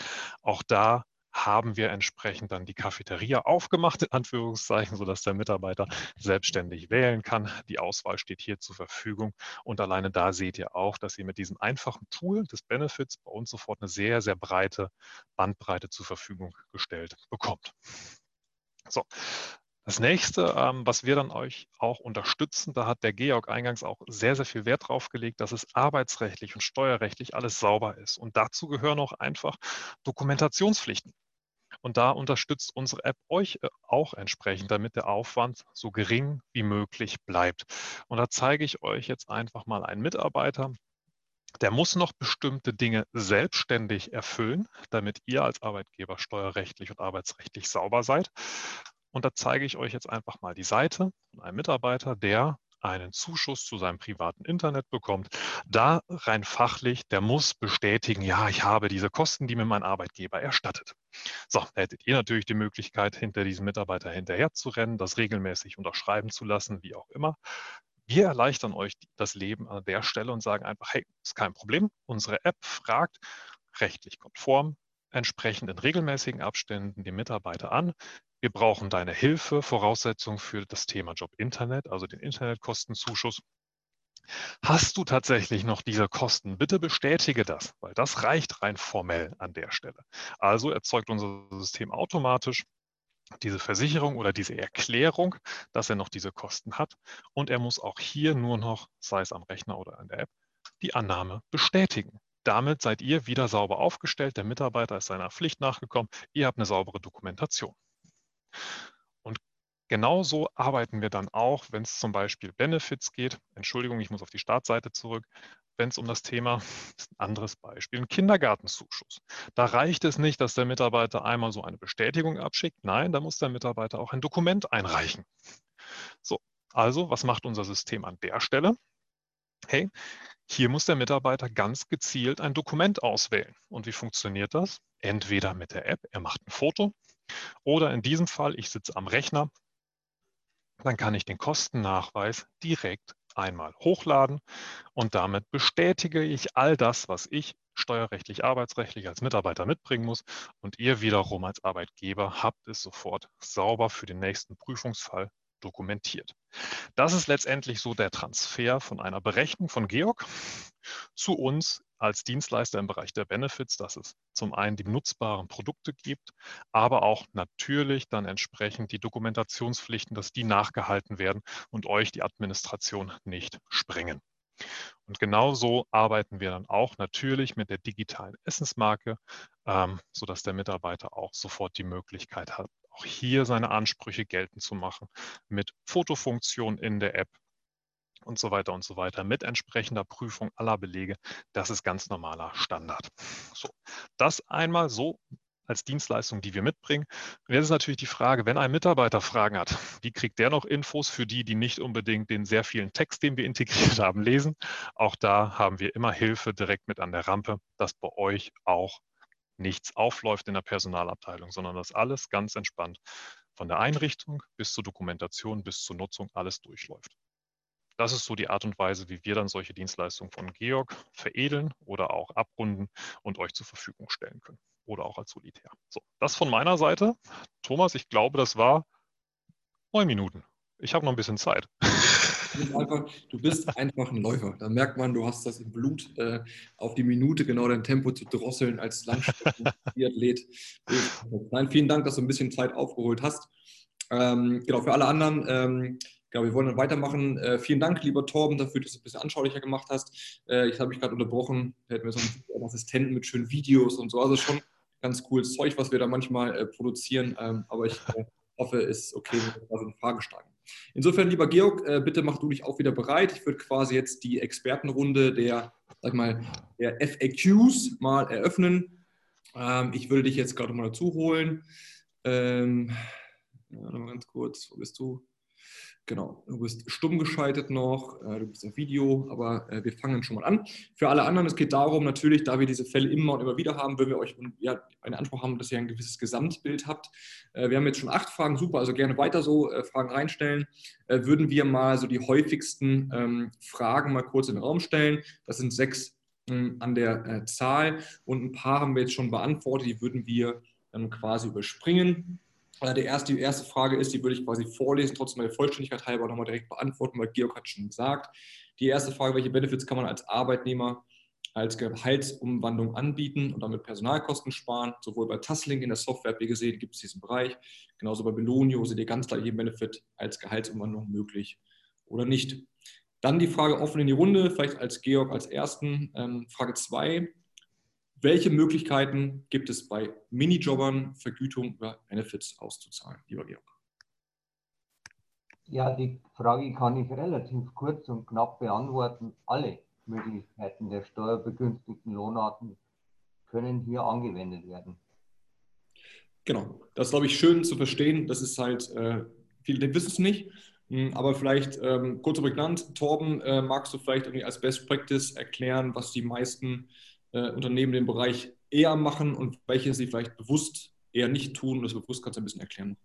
auch da haben wir entsprechend dann die Cafeteria aufgemacht, in Anführungszeichen, sodass der Mitarbeiter selbstständig wählen kann. Die Auswahl steht hier zur Verfügung. Und alleine da seht ihr auch, dass ihr mit diesem einfachen Tool des Benefits bei uns sofort eine sehr, sehr breite Bandbreite zur Verfügung gestellt bekommt. So, das nächste, ähm, was wir dann euch auch unterstützen, da hat der Georg eingangs auch sehr, sehr viel Wert drauf gelegt, dass es arbeitsrechtlich und steuerrechtlich alles sauber ist. Und dazu gehören auch einfach Dokumentationspflichten. Und da unterstützt unsere App euch äh, auch entsprechend, damit der Aufwand so gering wie möglich bleibt. Und da zeige ich euch jetzt einfach mal einen Mitarbeiter, der muss noch bestimmte Dinge selbstständig erfüllen, damit ihr als Arbeitgeber steuerrechtlich und arbeitsrechtlich sauber seid. Und da zeige ich euch jetzt einfach mal die Seite von einem Mitarbeiter, der einen Zuschuss zu seinem privaten Internet bekommt. Da rein fachlich, der muss bestätigen, ja, ich habe diese Kosten, die mir mein Arbeitgeber erstattet. So, hättet ihr natürlich die Möglichkeit, hinter diesem Mitarbeiter hinterher zu rennen, das regelmäßig unterschreiben zu lassen, wie auch immer. Wir erleichtern euch das Leben an der Stelle und sagen einfach, hey, ist kein Problem. Unsere App fragt rechtlich konform, entsprechend in regelmäßigen Abständen die Mitarbeiter an. Wir brauchen deine Hilfe, Voraussetzung für das Thema Job Internet, also den Internetkostenzuschuss. Hast du tatsächlich noch diese Kosten? Bitte bestätige das, weil das reicht rein formell an der Stelle. Also erzeugt unser System automatisch diese Versicherung oder diese Erklärung, dass er noch diese Kosten hat. Und er muss auch hier nur noch, sei es am Rechner oder an der App, die Annahme bestätigen. Damit seid ihr wieder sauber aufgestellt. Der Mitarbeiter ist seiner Pflicht nachgekommen. Ihr habt eine saubere Dokumentation. Und genauso arbeiten wir dann auch, wenn es zum Beispiel Benefits geht. Entschuldigung, ich muss auf die Startseite zurück. Wenn es um das Thema, ist ein anderes Beispiel, ein Kindergartenzuschuss. Da reicht es nicht, dass der Mitarbeiter einmal so eine Bestätigung abschickt. Nein, da muss der Mitarbeiter auch ein Dokument einreichen. So, also was macht unser System an der Stelle? Hey, hier muss der Mitarbeiter ganz gezielt ein Dokument auswählen. Und wie funktioniert das? Entweder mit der App, er macht ein Foto, oder in diesem Fall, ich sitze am Rechner, dann kann ich den Kostennachweis direkt einmal hochladen und damit bestätige ich all das, was ich steuerrechtlich, arbeitsrechtlich als Mitarbeiter mitbringen muss und ihr wiederum als Arbeitgeber habt es sofort sauber für den nächsten Prüfungsfall dokumentiert. Das ist letztendlich so der Transfer von einer Berechnung von Georg zu uns als Dienstleister im Bereich der Benefits, dass es zum einen die nutzbaren Produkte gibt, aber auch natürlich dann entsprechend die Dokumentationspflichten, dass die nachgehalten werden und euch die Administration nicht sprengen. Und genauso arbeiten wir dann auch natürlich mit der digitalen Essensmarke, ähm, sodass der Mitarbeiter auch sofort die Möglichkeit hat, auch hier seine Ansprüche geltend zu machen mit Fotofunktion in der App und so weiter und so weiter mit entsprechender Prüfung aller Belege. Das ist ganz normaler Standard. So, das einmal so als Dienstleistung, die wir mitbringen. Und jetzt ist natürlich die Frage, wenn ein Mitarbeiter Fragen hat, wie kriegt der noch Infos für die, die nicht unbedingt den sehr vielen Text, den wir integriert haben, lesen? Auch da haben wir immer Hilfe direkt mit an der Rampe, dass bei euch auch nichts aufläuft in der Personalabteilung, sondern dass alles ganz entspannt von der Einrichtung bis zur Dokumentation bis zur Nutzung alles durchläuft. Das ist so die Art und Weise, wie wir dann solche Dienstleistungen von Georg veredeln oder auch abrunden und euch zur Verfügung stellen können. Oder auch als Solitär. So, das von meiner Seite. Thomas, ich glaube, das war neun Minuten. Ich habe noch ein bisschen Zeit. Du bist, einfach, du bist einfach ein Läufer. Da merkt man, du hast das im Blut, äh, auf die Minute genau dein Tempo zu drosseln als Langstrecken-Triathlet. Nein, vielen Dank, dass du ein bisschen Zeit aufgeholt hast. Ähm, genau, für alle anderen, ähm, genau, wir wollen dann weitermachen. Äh, vielen Dank, lieber Torben, dafür, dass du es ein bisschen anschaulicher gemacht hast. Äh, ich habe mich gerade unterbrochen. Da hätten wir so einen Assistenten mit schönen Videos und so. Also schon ganz cooles Zeug, was wir da manchmal äh, produzieren. Ähm, aber ich äh, hoffe, es ist okay, wenn wir da so eine Frage steigen. Insofern, lieber Georg, äh, bitte mach du dich auch wieder bereit. Ich würde quasi jetzt die Expertenrunde der, sag mal, der FAQs mal eröffnen. Ähm, ich würde dich jetzt gerade mal dazu holen. Ähm, ja, mal ganz kurz, wo bist du? Genau, du bist stumm geschaltet noch, äh, du bist auf Video, aber äh, wir fangen schon mal an. Für alle anderen, es geht darum, natürlich, da wir diese Fälle immer und immer wieder haben, würden wir euch ja, einen Anspruch haben, dass ihr ein gewisses Gesamtbild habt. Äh, wir haben jetzt schon acht Fragen, super, also gerne weiter so Fragen reinstellen. Würden wir mal so die häufigsten ähm, Fragen mal kurz in den Raum stellen. Das sind sechs ähm, an der Zahl und ein paar haben wir jetzt schon beantwortet, die würden wir ähm, quasi überspringen. Äh, die erste, die erste Frage ist, die würde ich quasi vorlesen, trotzdem der Vollständigkeit halber nochmal direkt beantworten, weil Georg hat schon gesagt. Die erste Frage, welche Benefits kann man als Arbeitnehmer als Gehaltsumwandlung anbieten und damit Personalkosten sparen? Sowohl bei Tasslink in der Software, wie gesehen, gibt es diesen Bereich. Genauso bei Belonio seht ihr ganz klar jeden Benefit als Gehaltsumwandlung möglich oder nicht. Dann die Frage offen in die Runde, vielleicht als Georg als ersten. Ähm, Frage 2. Welche Möglichkeiten gibt es bei Minijobbern, Vergütung über Benefits auszuzahlen, lieber Georg? Ja, die Frage kann ich relativ kurz und knapp beantworten. Alle Möglichkeiten der steuerbegünstigten Lohnarten können hier angewendet werden. Genau, das ist, glaube ich, schön zu verstehen. Das ist halt, äh, viele wissen es nicht, hm, aber vielleicht ähm, kurz und prägnant. Torben, äh, magst du vielleicht irgendwie als Best Practice erklären, was die meisten äh, Unternehmen den Bereich eher machen und welche sie vielleicht bewusst eher nicht tun. Das bewusst kannst du ein bisschen erklären.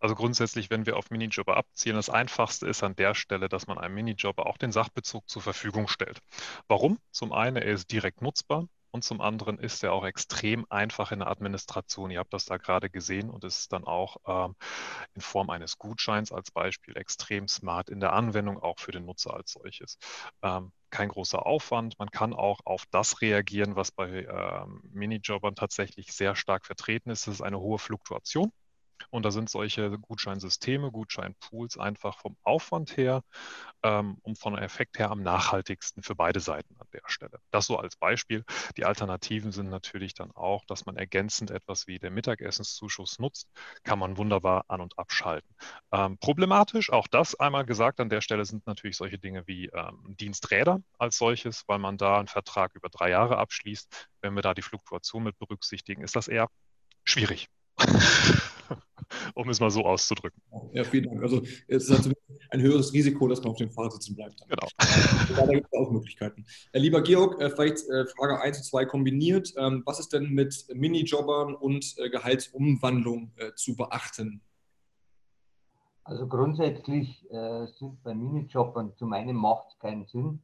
Also grundsätzlich, wenn wir auf Minijobber abzielen, das Einfachste ist an der Stelle, dass man einem Minijobber auch den Sachbezug zur Verfügung stellt. Warum? Zum einen, er ist direkt nutzbar und zum anderen ist er auch extrem einfach in der Administration. Ihr habt das da gerade gesehen und ist dann auch ähm, in Form eines Gutscheins als Beispiel extrem smart in der Anwendung, auch für den Nutzer als solches. Ähm, kein großer Aufwand. Man kann auch auf das reagieren, was bei ähm, Minijobbern tatsächlich sehr stark vertreten ist. Das ist eine hohe Fluktuation. Und da sind solche Gutscheinsysteme, Gutscheinpools einfach vom Aufwand her ähm, und von Effekt her am nachhaltigsten für beide Seiten an der Stelle. Das so als Beispiel. Die Alternativen sind natürlich dann auch, dass man ergänzend etwas wie der Mittagessенszuschuss nutzt, kann man wunderbar an- und abschalten. Ähm, problematisch, auch das einmal gesagt, an der Stelle sind natürlich solche Dinge wie ähm, Diensträder als solches, weil man da einen Vertrag über drei Jahre abschließt. Wenn wir da die Fluktuation mit berücksichtigen, ist das eher schwierig. um es mal so auszudrücken. Ja, vielen Dank. Also es ist halt ein höheres Risiko, dass man auf dem Fahrrad sitzen bleibt. Genau. da gibt es auch Möglichkeiten. Äh, lieber Georg, äh, vielleicht äh, Frage 1 und 2 kombiniert. Ähm, was ist denn mit Minijobbern und Gehaltsumwandlung zu beachten? Also grundsätzlich sind bei Minijobbern zum einen macht es keinen Sinn,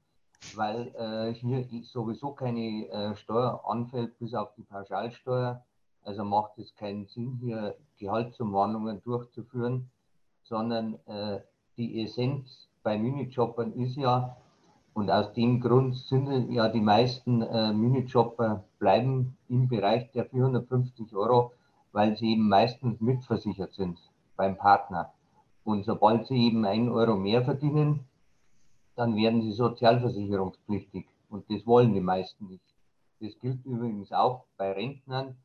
weil äh, hier sowieso keine äh, Steuer anfällt, bis auf die Pauschalsteuer. Also macht es keinen Sinn, hier Gehaltsumwandlungen durchzuführen, sondern äh, die Essenz bei Minijobbern ist ja, und aus dem Grund sind ja die meisten äh, Minijobber bleiben im Bereich der 450 Euro, weil sie eben meistens mitversichert sind beim Partner. Und sobald sie eben ein Euro mehr verdienen, dann werden sie sozialversicherungspflichtig. Und das wollen die meisten nicht. Das gilt übrigens auch bei Rentnern.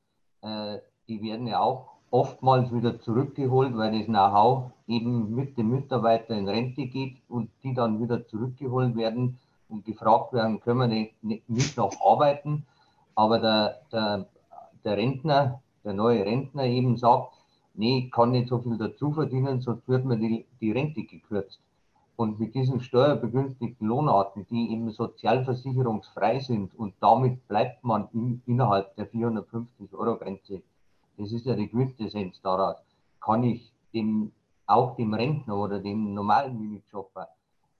Äh, die werden ja auch oftmals wieder zurückgeholt, weil das Know-how eben mit dem Mitarbeiter in Rente geht und die dann wieder zurückgeholt werden und gefragt werden, können wir nicht, nicht noch arbeiten. Aber der, der, der Rentner, der neue Rentner eben sagt, nee, ich kann nicht so viel dazu verdienen, sonst wird mir die, die Rente gekürzt. Und mit diesen steuerbegünstigten Lohnarten, die eben sozialversicherungsfrei sind und damit bleibt man in, innerhalb der 450 Euro Grenze, das ist ja die Quintessenz daraus, kann ich dem, auch dem Rentner oder dem normalen Minijobber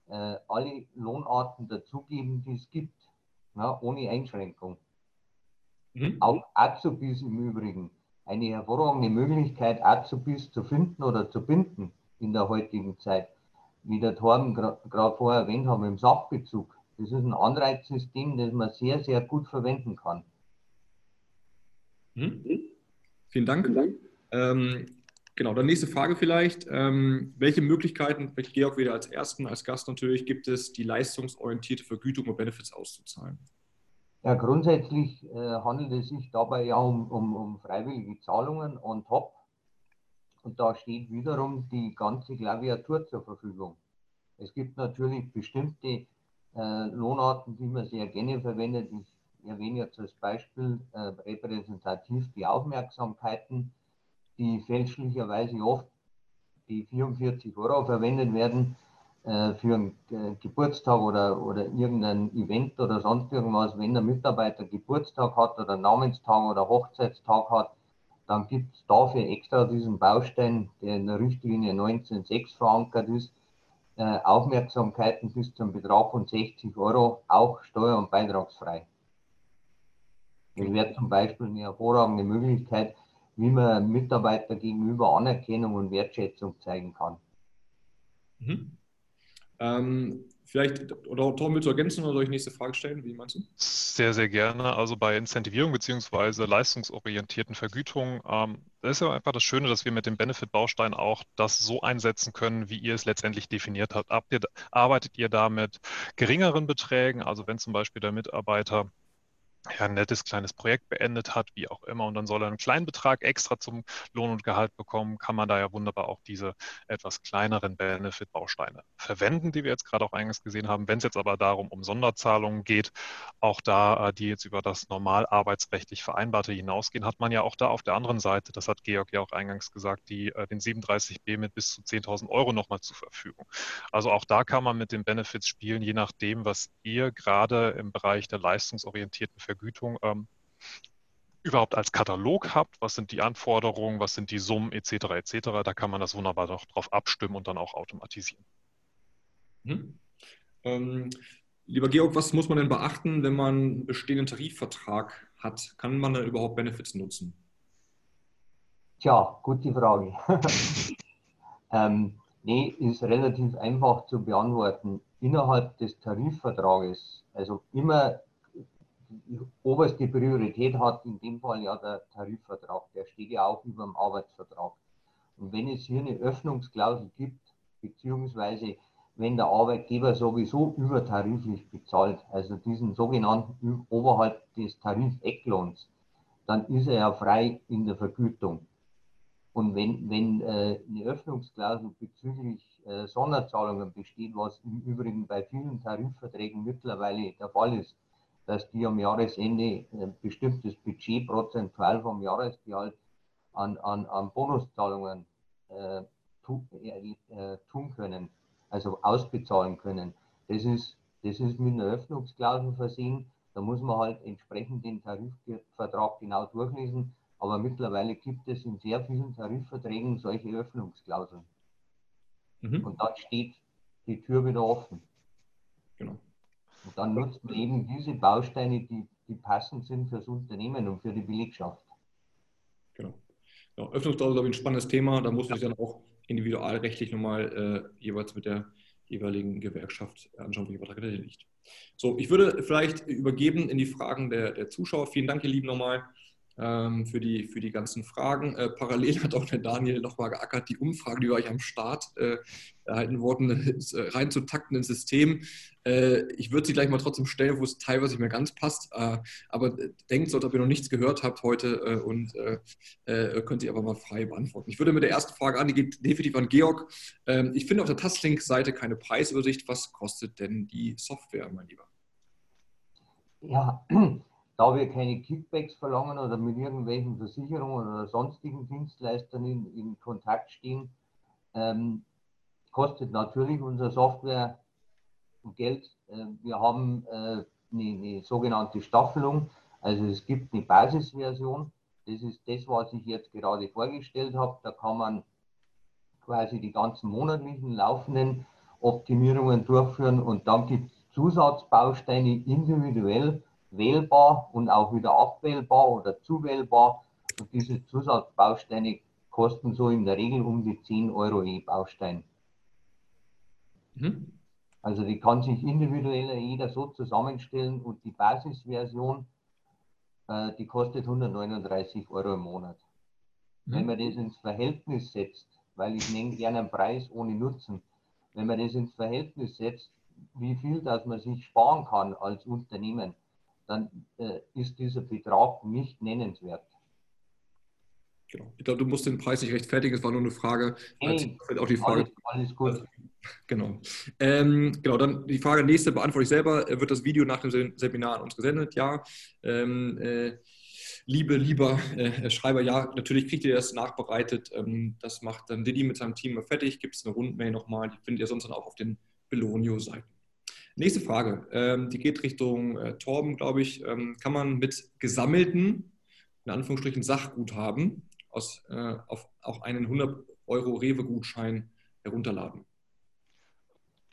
äh, alle Lohnarten dazugeben, die es gibt, ja, ohne Einschränkung. Mhm. Auch Azubis im Übrigen eine hervorragende Möglichkeit, Azubis zu finden oder zu binden in der heutigen Zeit. Wie der Torben gerade vorher erwähnt haben, im Sachbezug. Das ist ein Anreizsystem, das man sehr, sehr gut verwenden kann. Hm? Vielen Dank. Vielen Dank. Ähm, genau, dann nächste Frage vielleicht. Ähm, welche Möglichkeiten, Georg wieder als Ersten, als Gast natürlich, gibt es, die leistungsorientierte Vergütung und Benefits auszuzahlen? Ja, grundsätzlich äh, handelt es sich dabei ja um, um, um freiwillige Zahlungen on top. Und da steht wiederum die ganze Klaviatur zur Verfügung. Es gibt natürlich bestimmte äh, Lohnarten, die man sehr gerne verwendet. Ich erwähne jetzt als Beispiel äh, repräsentativ die Aufmerksamkeiten, die fälschlicherweise oft die 44 Euro verwendet werden äh, für einen äh, Geburtstag oder, oder irgendein Event oder sonst irgendwas, wenn der Mitarbeiter Geburtstag hat oder Namenstag oder Hochzeitstag hat, dann gibt es dafür extra diesen Baustein, der in der Richtlinie 19.6 verankert ist, äh, Aufmerksamkeiten bis zum Betrag von 60 Euro auch steuer- und beitragsfrei. Das wäre zum Beispiel eine hervorragende Möglichkeit, wie man Mitarbeiter gegenüber Anerkennung und Wertschätzung zeigen kann. Mhm. Ähm, vielleicht, oder Tom, willst du ergänzen oder soll ich nächste Frage stellen? Wie meinst du? Sehr, sehr gerne. Also bei Incentivierung bzw. leistungsorientierten Vergütungen, ähm, das ist ja einfach das Schöne, dass wir mit dem Benefit-Baustein auch das so einsetzen können, wie ihr es letztendlich definiert habt. Arbeitet ihr da mit geringeren Beträgen? Also wenn zum Beispiel der Mitarbeiter ja, ein nettes kleines Projekt beendet hat, wie auch immer, und dann soll er einen kleinen Betrag extra zum Lohn und Gehalt bekommen, kann man da ja wunderbar auch diese etwas kleineren Benefit-Bausteine verwenden, die wir jetzt gerade auch eingangs gesehen haben. Wenn es jetzt aber darum um Sonderzahlungen geht, auch da, äh, die jetzt über das normal arbeitsrechtlich Vereinbarte hinausgehen, hat man ja auch da auf der anderen Seite, das hat Georg ja auch eingangs gesagt, die, äh, den 37b mit bis zu 10.000 Euro nochmal zur Verfügung. Also auch da kann man mit den Benefits spielen, je nachdem, was ihr gerade im Bereich der leistungsorientierten Vergütung Vergütung ähm, überhaupt als Katalog habt, was sind die Anforderungen, was sind die Summen etc. etc. Da kann man das wunderbar darauf abstimmen und dann auch automatisieren. Mhm. Ähm, lieber Georg, was muss man denn beachten, wenn man einen bestehenden Tarifvertrag hat? Kann man da überhaupt Benefits nutzen? Tja, gute Frage. ähm, nee, ist relativ einfach zu beantworten. Innerhalb des Tarifvertrages, also immer die oberste Priorität hat in dem Fall ja der Tarifvertrag. Der steht ja auch über dem Arbeitsvertrag. Und wenn es hier eine Öffnungsklausel gibt, beziehungsweise wenn der Arbeitgeber sowieso übertariflich bezahlt, also diesen sogenannten oberhalb des Tarifecklohns, dann ist er ja frei in der Vergütung. Und wenn, wenn äh, eine Öffnungsklausel bezüglich äh, Sonderzahlungen besteht, was im Übrigen bei vielen Tarifverträgen mittlerweile der Fall ist, dass die am Jahresende ein bestimmtes Budget prozentual vom Jahresgehalt an, an, an Bonuszahlungen äh, tu, äh, äh, tun können, also ausbezahlen können. Das ist, das ist mit einer Öffnungsklausel versehen. Da muss man halt entsprechend den Tarifvertrag genau durchlesen. Aber mittlerweile gibt es in sehr vielen Tarifverträgen solche Öffnungsklauseln. Mhm. Und dann steht die Tür wieder offen. Genau. Und dann nutzt man eben diese Bausteine, die, die passend sind fürs Unternehmen und für die Belegschaft. Genau. Ja, Öffnungsdauer ist, ein spannendes Thema. Da muss man sich dann auch individualrechtlich nochmal äh, jeweils mit der jeweiligen Gewerkschaft anschauen, wie Vertrag liegt. So, ich würde vielleicht übergeben in die Fragen der, der Zuschauer. Vielen Dank, ihr Lieben, nochmal ähm, für, die, für die ganzen Fragen. Äh, parallel hat auch der Daniel nochmal geackert, die Umfrage, die wir euch am Start äh, erhalten äh, rein zu takten ins System. Äh, ich würde sie gleich mal trotzdem stellen, wo es teilweise nicht mehr ganz passt. Äh, aber denkt so, als ob ihr noch nichts gehört habt heute und könnt sie aber mal frei beantworten. Ich würde mit der ersten Frage an, die geht definitiv an Georg. Ähm, ich finde auf der Tastlink-Seite keine Preisübersicht. Was kostet denn die Software, mein Lieber? Ja, da wir keine Kickbacks verlangen oder mit irgendwelchen Versicherungen oder sonstigen Dienstleistern in, in Kontakt stehen, ähm, kostet natürlich unsere Software Geld. Äh, wir haben äh, eine, eine, sogenannte Staffelung, also es gibt eine Basisversion. Das ist das, was ich jetzt gerade vorgestellt habe. Da kann man quasi die ganzen monatlichen laufenden Optimierungen durchführen und dann gibt es Zusatzbausteine individuell wählbar und auch wieder abwählbar oder zuwählbar. Und diese Zusatzbausteine kosten so in der Regel um die 10 Euro je Baustein. Mhm. Also die kann sich individuell jeder so zusammenstellen und die Basisversion, äh, die kostet 139 Euro im Monat. Mhm. Wenn man das ins Verhältnis setzt, weil ich nenne gerne einen Preis ohne Nutzen, wenn man das ins Verhältnis setzt, wie viel das man sich sparen kann als Unternehmen, dann äh, ist dieser Betrag nicht nennenswert. Genau. Ich glaube, du musst den Preis nicht rechtfertigen, es war nur eine Frage. Hey, auch die Frage. Alles, alles gut. Genau. Ähm, genau, dann die Frage nächste beantworte ich selber. Wird das Video nach dem Seminar an uns gesendet? Ja. Ähm, äh, liebe, lieber äh, Schreiber, ja, natürlich kriegt ihr das nachbereitet. Ähm, das macht dann Didi mit seinem Team fertig. Gibt es eine Rundmail nochmal, die findet ihr sonst dann auch auf den Belonio-Seiten. Nächste Frage, ähm, die geht Richtung äh, Torben, glaube ich. Ähm, kann man mit gesammelten, in Anführungsstrichen, Sachguthaben aus, äh, auf auch einen 100 Euro Rewe-Gutschein herunterladen?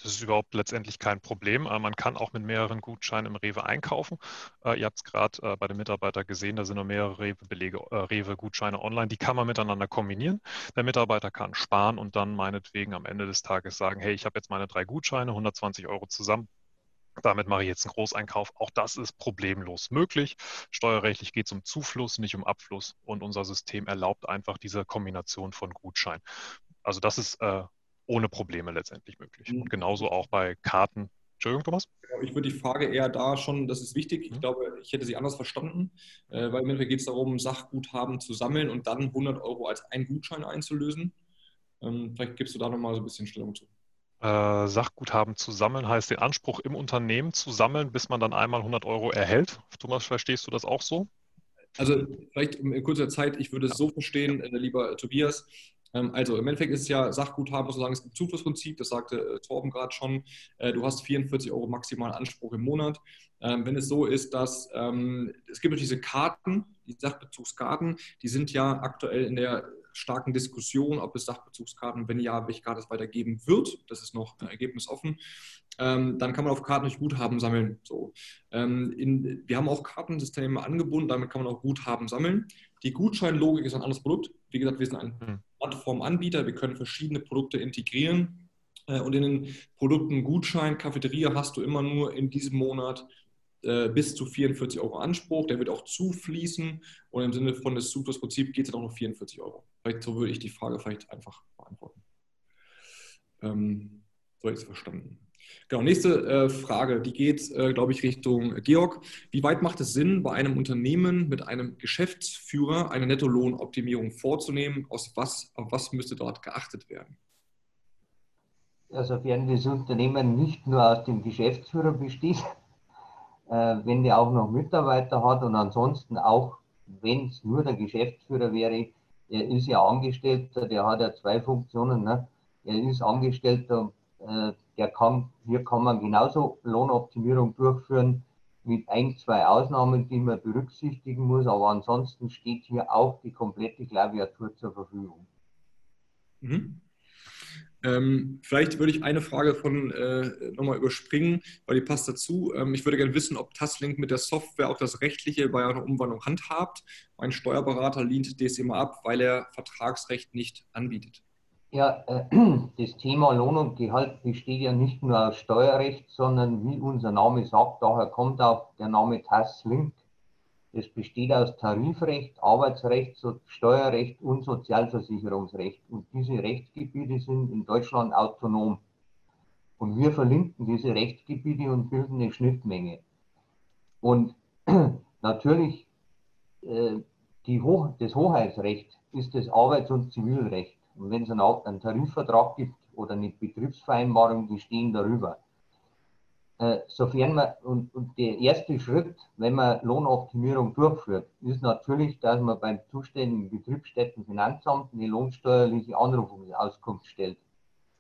Das ist überhaupt letztendlich kein Problem. Äh, man kann auch mit mehreren Gutscheinen im Rewe einkaufen. Äh, ihr habt es gerade äh, bei den Mitarbeitern gesehen, da sind noch mehrere Rewe-Belege, Rewe-Gutscheine online. Die kann man miteinander kombinieren. Der Mitarbeiter kann sparen und dann meinetwegen am Ende des Tages sagen, hey, ich habe jetzt meine drei Gutscheine, 120 Euro zusammen. Damit mache ich jetzt einen Großeinkauf. Auch das ist problemlos möglich. Steuerrechtlich geht es um Zufluss, nicht um Abfluss. Und unser System erlaubt einfach diese Kombination von Gutscheinen. Also das ist äh, ohne Probleme letztendlich möglich. Mhm. Und genauso auch bei Karten. Entschuldigung, Thomas? Ich würde die Frage eher da schon, das ist wichtig. Ich mhm. glaube, ich hätte sie anders verstanden, äh, weil im Endeffekt geht es darum, Sachguthaben zu sammeln und dann 100 Euro als einen Gutschein einzulösen. Ähm, vielleicht gibst du da nochmal so ein bisschen Stellung zu. Äh, Sachguthaben zu sammeln heißt den Anspruch im Unternehmen zu sammeln, bis man dann einmal 100 Euro erhält. Thomas, verstehst du das auch so? Also vielleicht in kurzer Zeit, ich würde es so verstehen, äh, lieber Tobias, also im Endeffekt ist es ja Sachguthaben, muss man sagen, es gibt Zuflussprinzip, das sagte äh, Torben gerade schon. Äh, du hast 44 Euro maximal Anspruch im Monat. Ähm, wenn es so ist, dass ähm, es gibt diese Karten, die Sachbezugskarten, die sind ja aktuell in der starken Diskussion, ob es Sachbezugskarten, wenn ja, welche Karte es weitergeben wird. Das ist noch ergebnisoffen. Ähm, dann kann man auf Karten durch Guthaben sammeln. So. Ähm, wir haben auch Kartensysteme angebunden, damit kann man auch Guthaben sammeln. Die Gutscheinlogik ist ein anderes Produkt. Wie gesagt, wir sind ein hm. Plattformanbieter. Wir können verschiedene Produkte integrieren. Äh, und in den Produkten Gutschein, Cafeteria hast du immer nur in diesem Monat äh, bis zu 44 Euro Anspruch. Der wird auch zufließen. Und im Sinne von des Zuflussprinzips geht es dann auch noch 44 Euro. Vielleicht so würde ich die Frage vielleicht einfach beantworten. Ähm, so es verstanden. Genau, nächste äh, Frage, die geht, äh, glaube ich, Richtung Georg. Wie weit macht es Sinn, bei einem Unternehmen mit einem Geschäftsführer eine Nettolohnoptimierung vorzunehmen? Aus was, auf was müsste dort geachtet werden? Also, sofern das Unternehmen nicht nur aus dem Geschäftsführer besteht, äh, wenn der auch noch Mitarbeiter hat und ansonsten auch, wenn es nur der Geschäftsführer wäre, er ist ja Angestellter, der hat ja zwei Funktionen. Ne? Er ist Angestellter äh, der kann, hier kann man genauso Lohnoptimierung durchführen mit ein, zwei Ausnahmen, die man berücksichtigen muss, aber ansonsten steht hier auch die komplette Klaviatur zur Verfügung. Mhm. Ähm, vielleicht würde ich eine Frage von äh, nochmal überspringen, weil die passt dazu. Ähm, ich würde gerne wissen, ob Tasslink mit der Software auch das Rechtliche bei einer Umwandlung handhabt. Mein Steuerberater lehnt immer ab, weil er Vertragsrecht nicht anbietet. Ja, äh, das Thema Lohn und Gehalt besteht ja nicht nur aus Steuerrecht, sondern wie unser Name sagt, daher kommt auch der Name Tasslink. Es besteht aus Tarifrecht, Arbeitsrecht, Steuerrecht und Sozialversicherungsrecht. Und diese Rechtsgebiete sind in Deutschland autonom. Und wir verlinken diese Rechtsgebiete und bilden eine Schnittmenge. Und natürlich, äh, Hoch das Hoheitsrecht ist das Arbeits- und Zivilrecht. Und wenn es einen, einen Tarifvertrag gibt oder eine Betriebsvereinbarung, die stehen darüber. Äh, sofern man, und, und der erste Schritt, wenn man Lohnoptimierung durchführt, ist natürlich, dass man beim zuständigen Betriebsstättenfinanzamt eine lohnsteuerliche Anrufungsauskunft stellt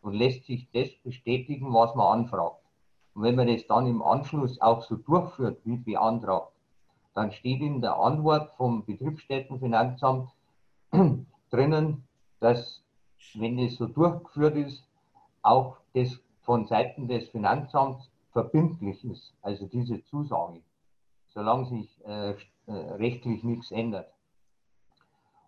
und lässt sich das bestätigen, was man anfragt. Und wenn man das dann im Anschluss auch so durchführt, wie beantragt, dann steht in der Antwort vom Betriebsstättenfinanzamt drinnen, dass, wenn es so durchgeführt ist, auch das von Seiten des Finanzamts verbindlich ist, also diese Zusage, solange sich äh, äh, rechtlich nichts ändert.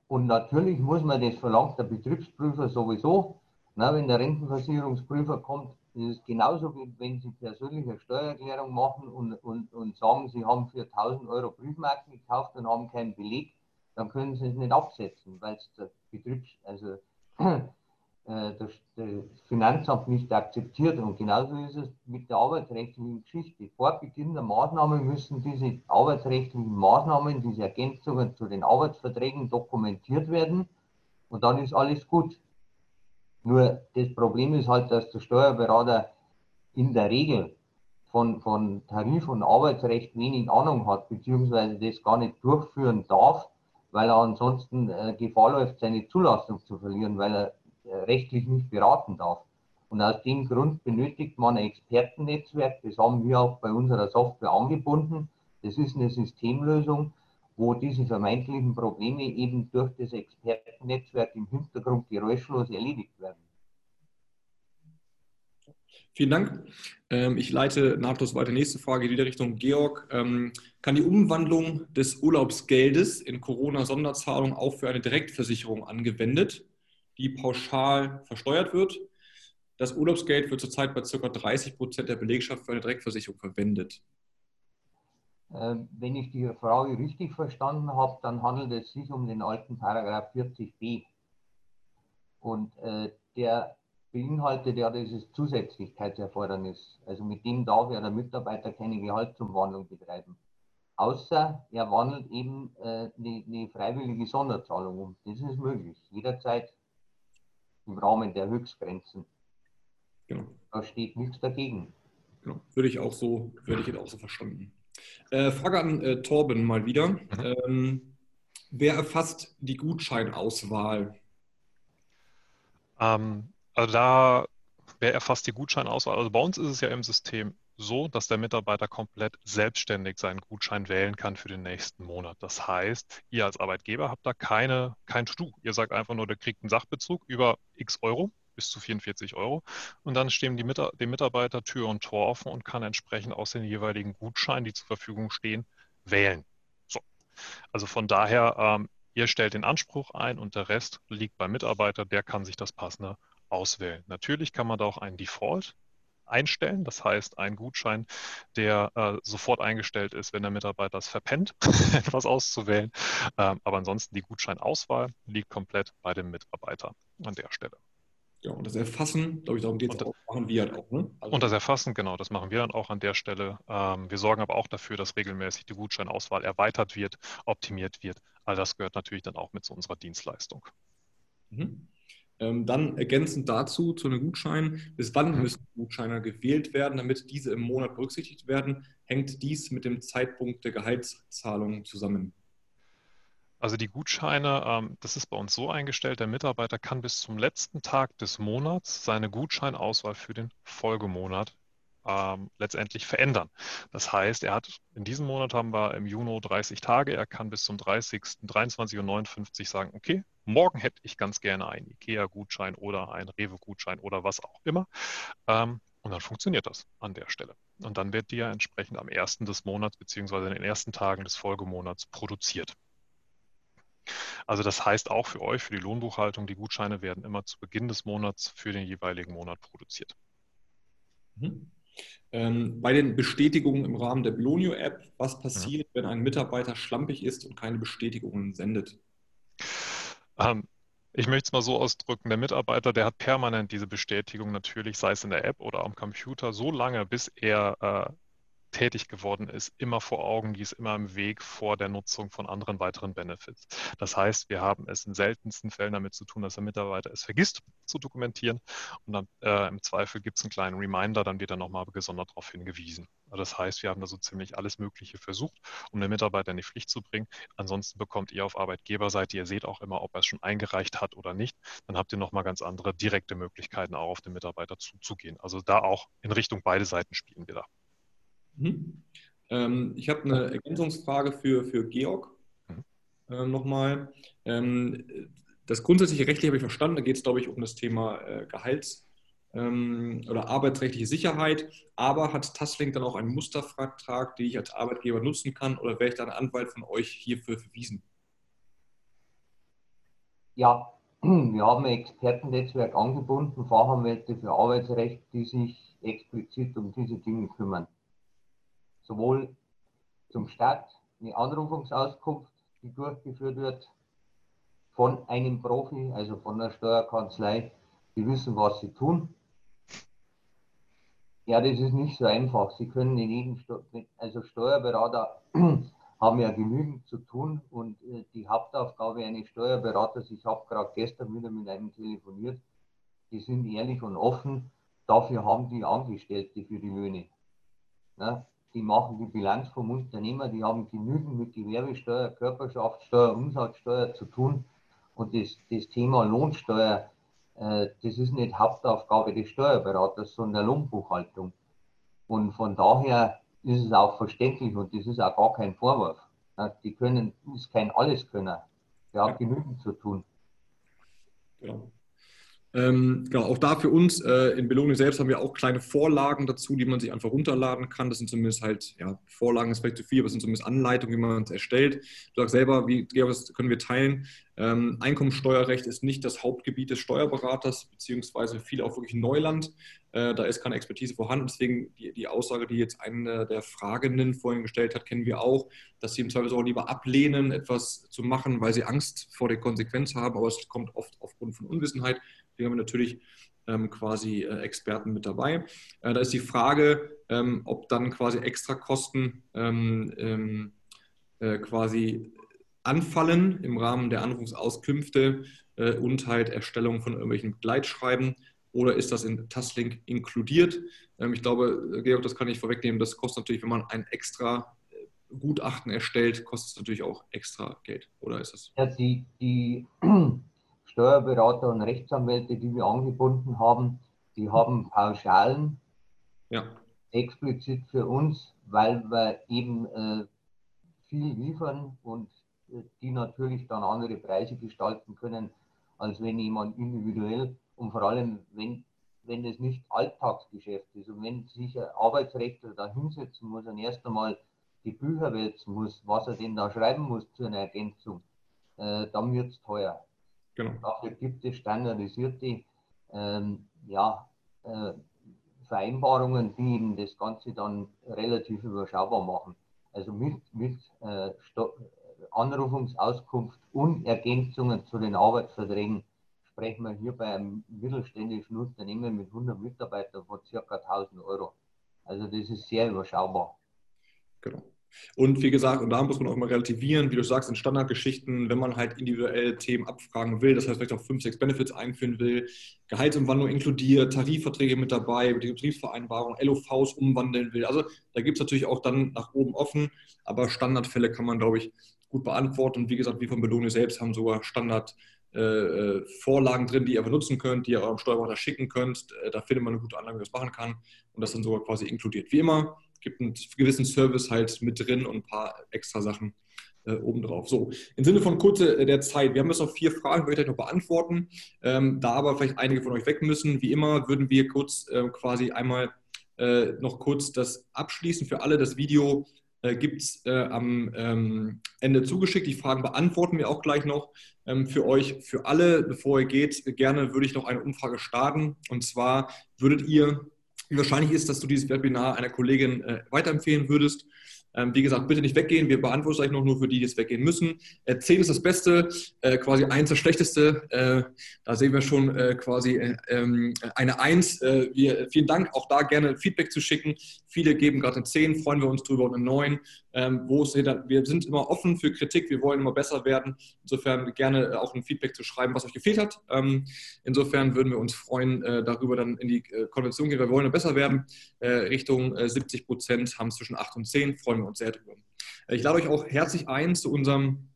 Und natürlich muss man das verlangt der Betriebsprüfer sowieso. Na, wenn der Rentenversicherungsprüfer kommt, ist es genauso, wie wenn Sie persönliche Steuererklärung machen und, und, und sagen, Sie haben für 1000 Euro Briefmarken gekauft und haben keinen Beleg, dann können Sie es nicht absetzen, weil es der Betriebs, also das, das, Finanzamt nicht akzeptiert. Und genauso ist es mit der arbeitsrechtlichen Geschichte. Vor Beginn der Maßnahme müssen diese arbeitsrechtlichen Maßnahmen, diese Ergänzungen zu den Arbeitsverträgen dokumentiert werden und dann ist alles gut. Nur das Problem ist halt, dass der Steuerberater in der Regel von, von Tarif- und Arbeitsrecht wenig Ahnung hat, beziehungsweise das gar nicht durchführen darf, weil er ansonsten äh, Gefahr läuft, seine Zulassung zu verlieren, weil er äh, rechtlich nicht beraten darf. Und aus dem Grund benötigt man ein Expertennetzwerk. Das haben wir auch bei unserer Software angebunden. Das ist eine Systemlösung, wo diese vermeintlichen Probleme eben durch das Expertennetzwerk im Hintergrund geräuschlos erledigt werden. Vielen Dank. Ähm, ich leite nahtlos weiter. Nächste Frage wieder Richtung Georg. Ähm, kann die Umwandlung des Urlaubsgeldes in Corona-Sonderzahlung auch für eine Direktversicherung angewendet die pauschal versteuert wird. Das Urlaubsgeld wird zurzeit bei ca. 30 Prozent der Belegschaft für eine Direktversicherung verwendet. Ähm, wenn ich die Frage richtig verstanden habe, dann handelt es sich um den alten Paragraph 40b. Und äh, der beinhaltet ja dieses Zusätzlichkeitserfordernis. Also mit dem darf ja der Mitarbeiter keine Gehaltsumwandlung betreiben. Außer er wandelt eben äh, eine, eine freiwillige Sonderzahlung um. Das ist möglich. Jederzeit im Rahmen der Höchstgrenzen. Genau. Da steht nichts dagegen. Genau. Würde ich auch so, würde ich jetzt auch so verstanden. Äh, Frage an äh, Torben mal wieder. Ähm, wer erfasst die Gutscheinauswahl? Ähm, also da, wer erfasst die Gutscheinauswahl? Also bei uns ist es ja im System so, dass der Mitarbeiter komplett selbstständig seinen Gutschein wählen kann für den nächsten Monat. Das heißt, ihr als Arbeitgeber habt da keine, kein To-Do. Ihr sagt einfach nur, der kriegt einen Sachbezug über x Euro bis zu 44 Euro und dann stehen die Mit dem Mitarbeiter Tür und Tor offen und kann entsprechend aus den jeweiligen Gutscheinen, die zur Verfügung stehen, wählen. So. Also von daher, ähm, ihr stellt den Anspruch ein und der Rest liegt beim Mitarbeiter, der kann sich das passende auswählen. Natürlich kann man da auch einen Default einstellen. Das heißt, ein Gutschein, der äh, sofort eingestellt ist, wenn der Mitarbeiter es verpennt, etwas auszuwählen. Ähm, aber ansonsten die Gutscheinauswahl liegt komplett bei dem Mitarbeiter an der Stelle. Ja, und das Erfassen, glaube ich, darum geht es auch, machen wir halt auch. Ne? Also und das Erfassen, genau, das machen wir dann auch an der Stelle. Ähm, wir sorgen aber auch dafür, dass regelmäßig die Gutscheinauswahl erweitert wird, optimiert wird. All das gehört natürlich dann auch mit zu unserer Dienstleistung. Mhm. Ähm, dann ergänzend dazu zu einem Gutschein, bis wann mhm. müssen Gutscheine gewählt werden, damit diese im Monat berücksichtigt werden, hängt dies mit dem Zeitpunkt der Gehaltszahlung zusammen. Also die Gutscheine, ähm, das ist bei uns so eingestellt, der Mitarbeiter kann bis zum letzten Tag des Monats seine Gutscheinauswahl für den Folgemonat ähm, letztendlich verändern. Das heißt, er hat in diesem Monat haben wir im Juni 30 Tage, er kann bis zum 30. 23 und 59 sagen, okay, morgen hätte ich ganz gerne einen IKEA-Gutschein oder einen Rewe-Gutschein oder was auch immer. Ähm, und dann funktioniert das an der Stelle. Und dann wird die ja entsprechend am ersten des Monats beziehungsweise in den ersten Tagen des Folgemonats produziert. Also das heißt auch für euch, für die Lohnbuchhaltung, die Gutscheine werden immer zu Beginn des Monats für den jeweiligen Monat produziert. Mhm. Ähm, bei den Bestätigungen im Rahmen der Belonio-App, was passiert, mhm. wenn ein Mitarbeiter schlampig ist und keine Bestätigungen sendet? Ähm, ich möchte es mal so ausdrücken, der Mitarbeiter, der hat permanent diese Bestätigung natürlich, sei es in der App oder am Computer, so lange, bis er äh, tätig geworden ist, immer vor Augen, die ist immer im Weg vor der Nutzung von anderen weiteren Benefits. Das heißt, wir haben es in seltensten Fällen damit zu tun, dass der Mitarbeiter es vergisst zu dokumentieren und dann äh, im Zweifel gibt es einen kleinen Reminder, dann wird er nochmal gesondert darauf hingewiesen. Das heißt, wir haben da so ziemlich alles Mögliche versucht, um den Mitarbeiter in die Pflicht zu bringen. Ansonsten bekommt ihr auf Arbeitgeberseite, ihr seht auch immer, ob er es schon eingereicht hat oder nicht. Dann habt ihr nochmal ganz andere direkte Möglichkeiten, auch auf den Mitarbeiter zuzugehen. Also da auch in Richtung beide Seiten spielen wir da. Mhm. Ähm, ich habe eine Ergänzungsfrage für, für Georg mhm. äh, nochmal. Ähm, das grundsätzliche Rechtliche habe ich verstanden. Da geht es, glaube ich, um das Thema äh, Gehalts- ähm, oder arbeitsrechtliche Sicherheit. Aber hat Tasslink dann auch einen Mustervertrag, den ich als Arbeitgeber nutzen kann? Oder wäre ich dann Anwalt von euch hierfür verwiesen? Ja, wir haben ein Expertennetzwerk angebunden, Fachanwälte für Arbeitsrecht, die sich explizit um diese Dinge kümmern sowohl zum Start eine Anrufungsauskunft, die durchgeführt wird von einem Profi, also von der Steuerkanzlei, die wissen, was sie tun. Ja, das ist nicht so einfach. Sie können in jedem, also Steuerberater haben ja genügend zu tun und äh, die Hauptaufgabe eines Steuerberaters, ich habe gerade gestern wieder mit einem telefoniert, die sind ehrlich und offen, dafür haben die Angestellte für die Löhne. Ja, die machen die Bilanz vom Unternehmer, die haben genügend mit Gewerbesteuer, Körperschaftssteuer, Umsatzsteuer zu tun. Und das, das Thema Lohnsteuer, äh, das ist nicht Hauptaufgabe des Steuerberaters, sondern Lohnbuchhaltung. Und von daher ist es auch verständlich und das ist auch gar kein Vorwurf. Die können, ist kein Alleskönner. Der hat genügend zu tun. Genau. Ähm, genau, auch da für uns äh, in Belohnung selbst haben wir auch kleine Vorlagen dazu, die man sich einfach runterladen kann. Das sind zumindest halt, ja, Vorlagen ist vielleicht zu viel, aber es sind zumindest Anleitungen, wie man es erstellt. Du sagst selber, wie das können wir teilen. Ähm, Einkommensteuerrecht ist nicht das Hauptgebiet des Steuerberaters, beziehungsweise viel auch wirklich Neuland. Äh, da ist keine Expertise vorhanden. Deswegen die, die, Aussage, die jetzt eine der Fragenden vorhin gestellt hat, kennen wir auch, dass sie im Zweifel auch lieber ablehnen, etwas zu machen, weil sie Angst vor der Konsequenz haben. Aber es kommt oft aufgrund von Unwissenheit. Hier haben wir natürlich ähm, quasi äh, Experten mit dabei. Äh, da ist die Frage, ähm, ob dann quasi Extrakosten ähm, ähm äh, quasi anfallen im Rahmen der Anrufsauskünfte äh, und halt Erstellung von irgendwelchen Begleitschreiben oder ist das in Tasslink inkludiert? Ähm, ich glaube, Georg, das kann ich vorwegnehmen, das kostet natürlich, wenn man ein extra äh, Gutachten erstellt, kostet es natürlich auch extra Geld, oder ist das? Ja, die, die Steuerberater und Rechtsanwälte, die wir angebunden haben, die haben Pauschalen ja. explizit für uns, weil wir eben äh, viel liefern und äh, die natürlich dann andere Preise gestalten können, als wenn jemand individuell und vor allem, wenn, wenn das nicht Alltagsgeschäft ist und wenn sich ein Arbeitsrechtler da hinsetzen muss und erst einmal die Bücher wälzen muss, was er denn da schreiben muss zu einer Ergänzung, äh, dann wird es teuer. Genau. Dafür gibt es standardisierte ähm, ja, äh, Vereinbarungen, die eben das Ganze dann relativ überschaubar machen. Also mit, mit äh, Anrufungsauskunft und Ergänzungen zu den Arbeitsverträgen sprechen wir hier bei einem mittelständischen Unternehmen mit 100 Mitarbeitern von ca. 1000 Euro. Also das ist sehr überschaubar. Genau. Und wie gesagt, und da muss man auch mal relativieren, wie du sagst, in Standardgeschichten, wenn man halt individuell Themen abfragen will, das heißt vielleicht auch fünf, sechs Benefits einführen will, Gehaltsumwandlung inkludiert, Tarifverträge mit dabei, die Betriebsvereinbarung, LOVs umwandeln will. Also da gibt es natürlich auch dann nach oben offen, aber Standardfälle kann man, glaube ich, gut beantworten. Und wie gesagt, wir von Belohnung selbst haben sogar Standard äh, äh, drin, die ihr benutzen könnt, die ihr eurem Steuerberater schicken könnt. Äh, da findet man eine gute Anlage, wie man das machen kann und das dann sogar quasi inkludiert. Wie immer, gibt einen gewissen Service halt mit drin und ein paar extra Sachen, äh, obendrauf. So, im Sinne von Kurze äh, der Zeit, wir haben jetzt noch vier Fragen, würde ich noch beantworten. Ähm, da aber vielleicht einige von euch weg müssen, wie immer würden wir kurz äh, quasi einmal äh, noch kurz das abschließen für alle. Das Video äh, gibt es äh, am ähm, Ende zugeschickt. Die Fragen beantworten wir auch gleich noch ähm, für euch, für alle. Bevor ihr geht, gerne würde ich noch eine Umfrage starten. Und zwar würdet ihr, wie wahrscheinlich ist, dass du dieses Webinar einer Kollegin äh, weiterempfehlen würdest. Ähm, wie gesagt, bitte nicht weggehen. Wir beantworten euch noch nur für die, die es weggehen müssen. Äh, 10 ist das Beste, äh, quasi 1 das Schlechteste. Äh, da sehen wir schon äh, quasi äh, ähm, eine 1. Äh, wir, vielen Dank, auch da gerne Feedback zu schicken. Viele geben gerade eine 10, freuen wir uns drüber und eine 9. Ähm, wo es, wir sind immer offen für Kritik, wir wollen immer besser werden. Insofern gerne auch ein Feedback zu schreiben, was euch gefehlt hat. Ähm, insofern würden wir uns freuen, darüber dann in die Konvention gehen. Wir wollen besser werden. Richtung 70 Prozent haben zwischen 8 und 10. Freuen wir uns sehr drüber. Ich lade euch auch herzlich ein zu unserem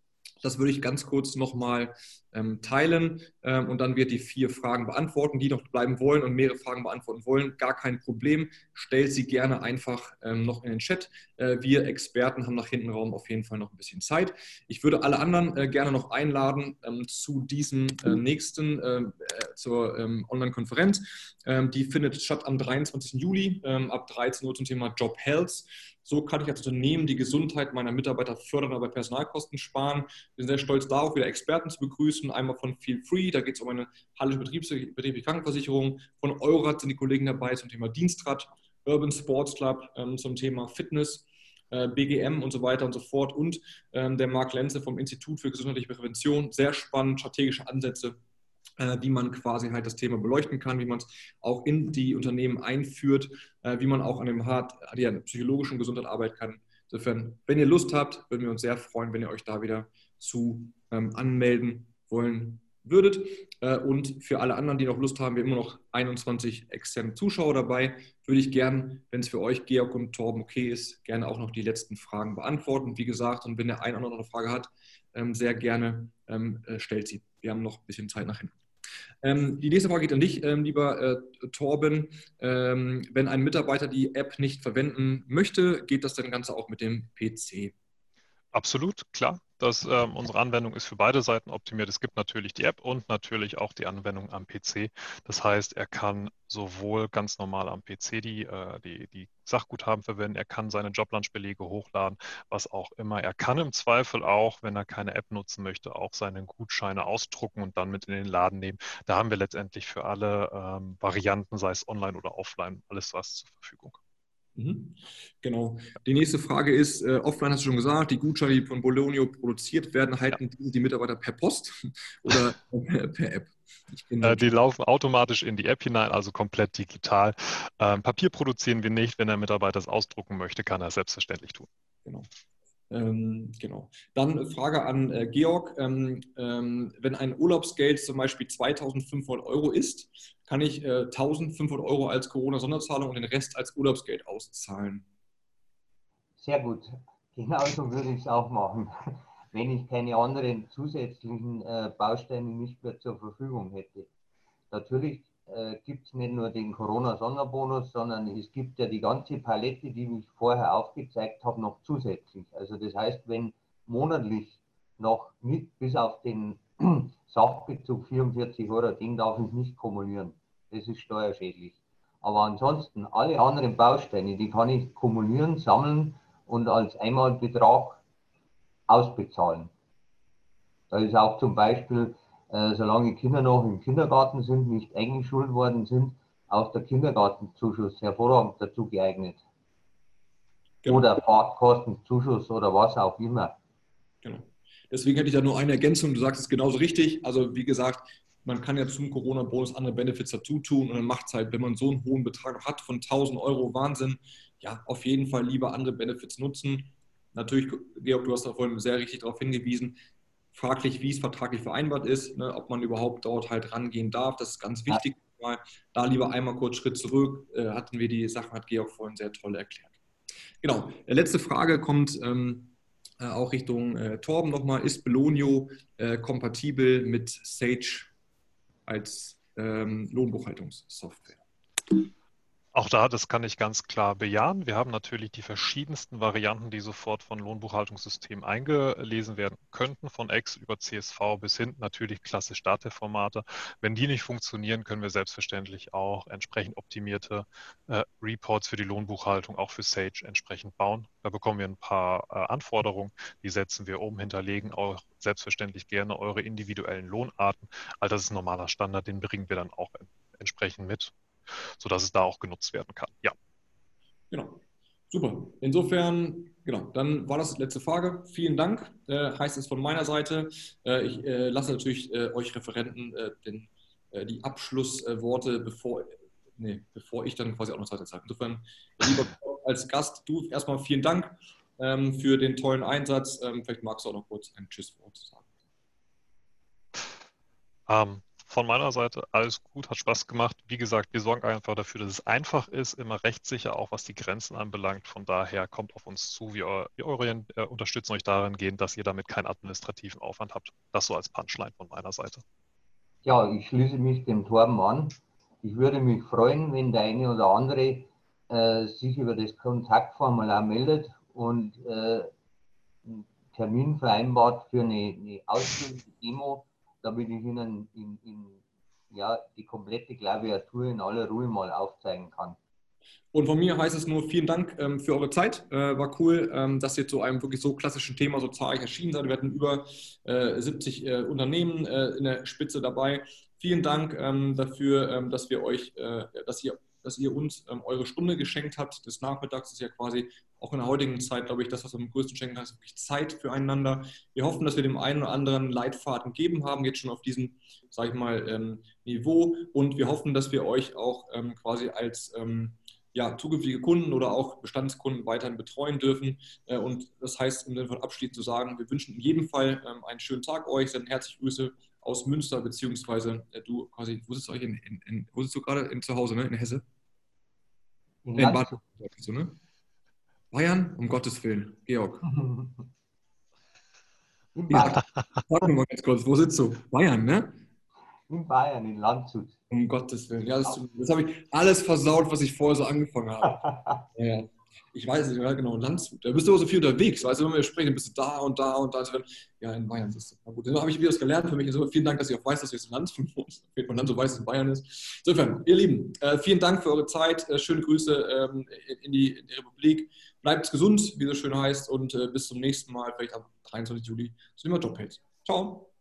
das würde ich ganz kurz nochmal ähm, teilen ähm, und dann wird die vier Fragen beantworten, die noch bleiben wollen und mehrere Fragen beantworten wollen. Gar kein Problem. Stellt sie gerne einfach ähm, noch in den Chat. Äh, wir Experten haben nach hinten Raum auf jeden Fall noch ein bisschen Zeit. Ich würde alle anderen äh, gerne noch einladen ähm, zu diesem äh, nächsten, äh, äh, zur ähm, Online-Konferenz. Ähm, die findet statt am 23. Juli ab 13 Uhr zum Thema Job Health. So kann ich als Unternehmen die Gesundheit meiner Mitarbeiter fördern, aber Personalkosten sparen. Wir sind sehr stolz darauf, wieder Experten zu begrüßen. Einmal von Feel Free, da geht es um eine hallische betriebliche Krankenversicherung. Von Eurat sind die Kollegen dabei zum Thema Dienstrad, Urban Sports Club ähm, zum Thema Fitness. Äh, BGM und so weiter und so fort und ähm, der Marc Lenze vom Institut für gesundheitliche Prävention. Sehr spannend, strategische Ansätze äh, wie man quasi halt das Thema beleuchten kann, wie man es auch in die Unternehmen einführt, äh, wie man auch an dem hart, ja, psychologischen Gesundheit arbeiten kann. Insofern, wenn ihr Lust habt, würden wir uns sehr freuen, wenn ihr euch da wieder zu ähm, anmelden wollen würdet. Äh, und für alle anderen, die noch Lust haben, wir haben immer noch 21 externe Zuschauer dabei. Würde ich gern, wenn es für euch, Georg und Torben, okay ist, gerne auch noch die letzten Fragen beantworten. Wie gesagt, und wenn der ein oder andere Frage hat, ähm, sehr gerne ähm, stellt sie. Wir haben noch ein bisschen Zeit nach hinten. Ähm, die nächste Frage geht an dich, lieber äh, Torben. Wenn ein Mitarbeiter die App nicht verwenden möchte, geht das dann Ganze auch mit dem PC? Absolut, klar dass ähm, unsere Anwendung ist für beide Seiten optimiert. Es gibt natürlich die App und natürlich auch die Anwendung am PC. Das heißt, er kann sowohl ganz normal am PC die, äh, die, die Sachguthaben verwenden, er kann seine Joblunch-Belege hochladen, was auch immer. Er kann im Zweifel auch, wenn er keine App nutzen möchte, auch seine Gutscheine ausdrucken und dann mit in den Laden nehmen. Da haben wir letztendlich für alle ähm, Varianten, sei es online oder offline, alles was zur Verfügung. Mhm. Genau. Die nächste Frage ist, äh, offline hast du schon gesagt, die Gutscheine, die von Bologno produziert werden, halten ja. die Mitarbeiter per Post oder per App? Äh, die laufen automatisch in die App hinein, also komplett digital. Ähm, Papier produzieren wir nicht. Wenn der Mitarbeiter es ausdrucken möchte, kann er es selbstverständlich tun. Genau. Ähm, genau. Dann Frage an äh, Georg. Ähm, ähm, wenn ein Urlaubsgeld zum Beispiel 2500 Euro ist, kann ich äh, 1500 Euro als Corona-Sonderzahlung und den Rest als Urlaubsgeld auszahlen? Sehr gut. Genauso würde ich es auch machen, wenn ich keine anderen zusätzlichen äh, Bausteine nicht mehr zur Verfügung hätte. Natürlich äh, gibt es nicht nur den Corona-Sonderbonus, sondern es gibt ja die ganze Palette, die ich vorher aufgezeigt habe, noch zusätzlich. Also das heißt, wenn monatlich noch mit bis auf den Sachbezug 44 Euro, den darf ich nicht kumulieren. Das ist steuerschädlich. Aber ansonsten, alle anderen Bausteine, die kann ich kumulieren, sammeln und als Einmalbetrag ausbezahlen. Da ist auch zum Beispiel äh, solange Kinder noch im Kindergarten sind, nicht eingeschult worden sind, auch der Kindergartenzuschuss hervorragend dazu geeignet. Genau. Oder Fahrtkostenzuschuss oder was auch immer. Genau. Deswegen hätte ich da nur eine Ergänzung. Du sagst es genauso richtig. Also wie gesagt, man kann ja zum Corona-Bonus andere Benefits dazu tun und dann macht es halt, wenn man so einen hohen Betrag hat von 1000 Euro, Wahnsinn, ja, auf jeden Fall lieber andere Benefits nutzen. Natürlich, Georg, du hast da vorhin sehr richtig darauf hingewiesen, fraglich, wie es vertraglich vereinbart ist, ne, ob man überhaupt dort halt rangehen darf. Das ist ganz wichtig. Ja. Da lieber einmal kurz Schritt zurück. Äh, hatten wir die Sachen, hat Georg vorhin sehr toll erklärt. Genau. Letzte Frage kommt ähm, äh, auch Richtung äh, Torben nochmal. Ist Belonio äh, kompatibel mit Sage als ähm, Lohnbuchhaltungssoftware? Auch da, das kann ich ganz klar bejahen. Wir haben natürlich die verschiedensten Varianten, die sofort von Lohnbuchhaltungssystemen eingelesen werden könnten, von Excel über CSV bis hin natürlich klassisch Datev-Formate. Wenn die nicht funktionieren, können wir selbstverständlich auch entsprechend optimierte äh, Reports für die Lohnbuchhaltung, auch für Sage entsprechend bauen. Da bekommen wir ein paar äh, Anforderungen, die setzen wir um, hinterlegen auch selbstverständlich gerne eure individuellen Lohnarten. All das ist normaler Standard, den bringen wir dann auch entsprechend mit sodass es da auch genutzt werden kann. Ja. Genau. Super. Insofern, genau, dann war das die letzte Frage. Vielen Dank, äh, heißt es von meiner Seite. Äh, ich äh, lasse natürlich äh, euch Referenten äh, den, äh, die Abschlussworte, bevor, nee, bevor ich dann quasi auch noch Zeit sage. Insofern, lieber als Gast, du erstmal vielen Dank ähm, für den tollen Einsatz. Ähm, vielleicht magst du auch noch kurz ein Tschüsswort sagen. Um, ähm, von meiner Seite alles gut, hat Spaß gemacht. Wie gesagt, wir sorgen einfach dafür, dass es einfach ist, immer rechtssicher, auch was die Grenzen anbelangt. Von daher kommt auf uns zu. Wir, wir äh, unterstützen euch darin gehen, dass ihr damit keinen administrativen Aufwand habt. Das so als Punchline von meiner Seite. Ja, ich schließe mich dem Torben an. Ich würde mich freuen, wenn der eine oder andere äh, sich über das Kontaktformular meldet und äh, einen Termin vereinbart für eine, eine ausführliche Demo damit ich Ihnen in, in, ja, die komplette Klaviatur in aller Ruhe mal aufzeigen kann. Und von mir heißt es nur vielen Dank ähm, für eure Zeit. Äh, war cool, ähm, dass ihr zu einem wirklich so klassischen Thema so zahlreich erschienen seid. Wir hatten über äh, 70 äh, Unternehmen äh, in der Spitze dabei. Vielen Dank ähm, dafür, ähm, dass wir euch, äh, dass ihr dass ihr uns ähm, eure Stunde geschenkt habt des Nachmittags. Ist ja quasi auch in der heutigen Zeit, glaube ich, das, was wir am größten schenken ist wirklich Zeit füreinander. Wir hoffen, dass wir dem einen oder anderen Leitfaden gegeben haben, jetzt schon auf diesem, sage ich mal, ähm, Niveau. Und wir hoffen, dass wir euch auch ähm, quasi als ähm, ja, zukünftige Kunden oder auch Bestandskunden weiterhin betreuen dürfen. Äh, und das heißt, im Sinne von abschließend zu sagen, wir wünschen in jedem Fall ähm, einen schönen Tag euch, senden herzliche Grüße aus Münster, beziehungsweise äh, du quasi, wo sitzt du, in, in, in, wo sitzt du gerade in, zu Hause, ne? in Hesse? In, in Bad, du, ne? Bayern, um Gottes Willen. Georg. In Bayern. sag mal ganz kurz, wo sitzt du? Bayern, ne? In Bayern, in Landshut. Um Gottes Willen. Ja, das, das habe ich alles versaut, was ich vorher so angefangen habe. ja ich weiß nicht, ja, genau, Landshut. Da bist du auch so viel unterwegs, weißt du, wenn wir sprechen, bist du da und da und da. Also wenn, ja, in Bayern ist es. Na gut, dann habe ich wieder was gelernt für mich. Also vielen Dank, dass ihr auch weiß, dass ihr jetzt in Landshut wohnt. Wenn man dann so weiß, dass es Bayern ist. Insofern, ihr Lieben, äh, vielen Dank für eure Zeit. Äh, schöne Grüße ähm, in, die, in, die, Republik. Bleibt gesund, wie es schön heißt, und äh, bis zum nächsten Mal, vielleicht am 23. Juli, zu dem Jobpage. Ciao.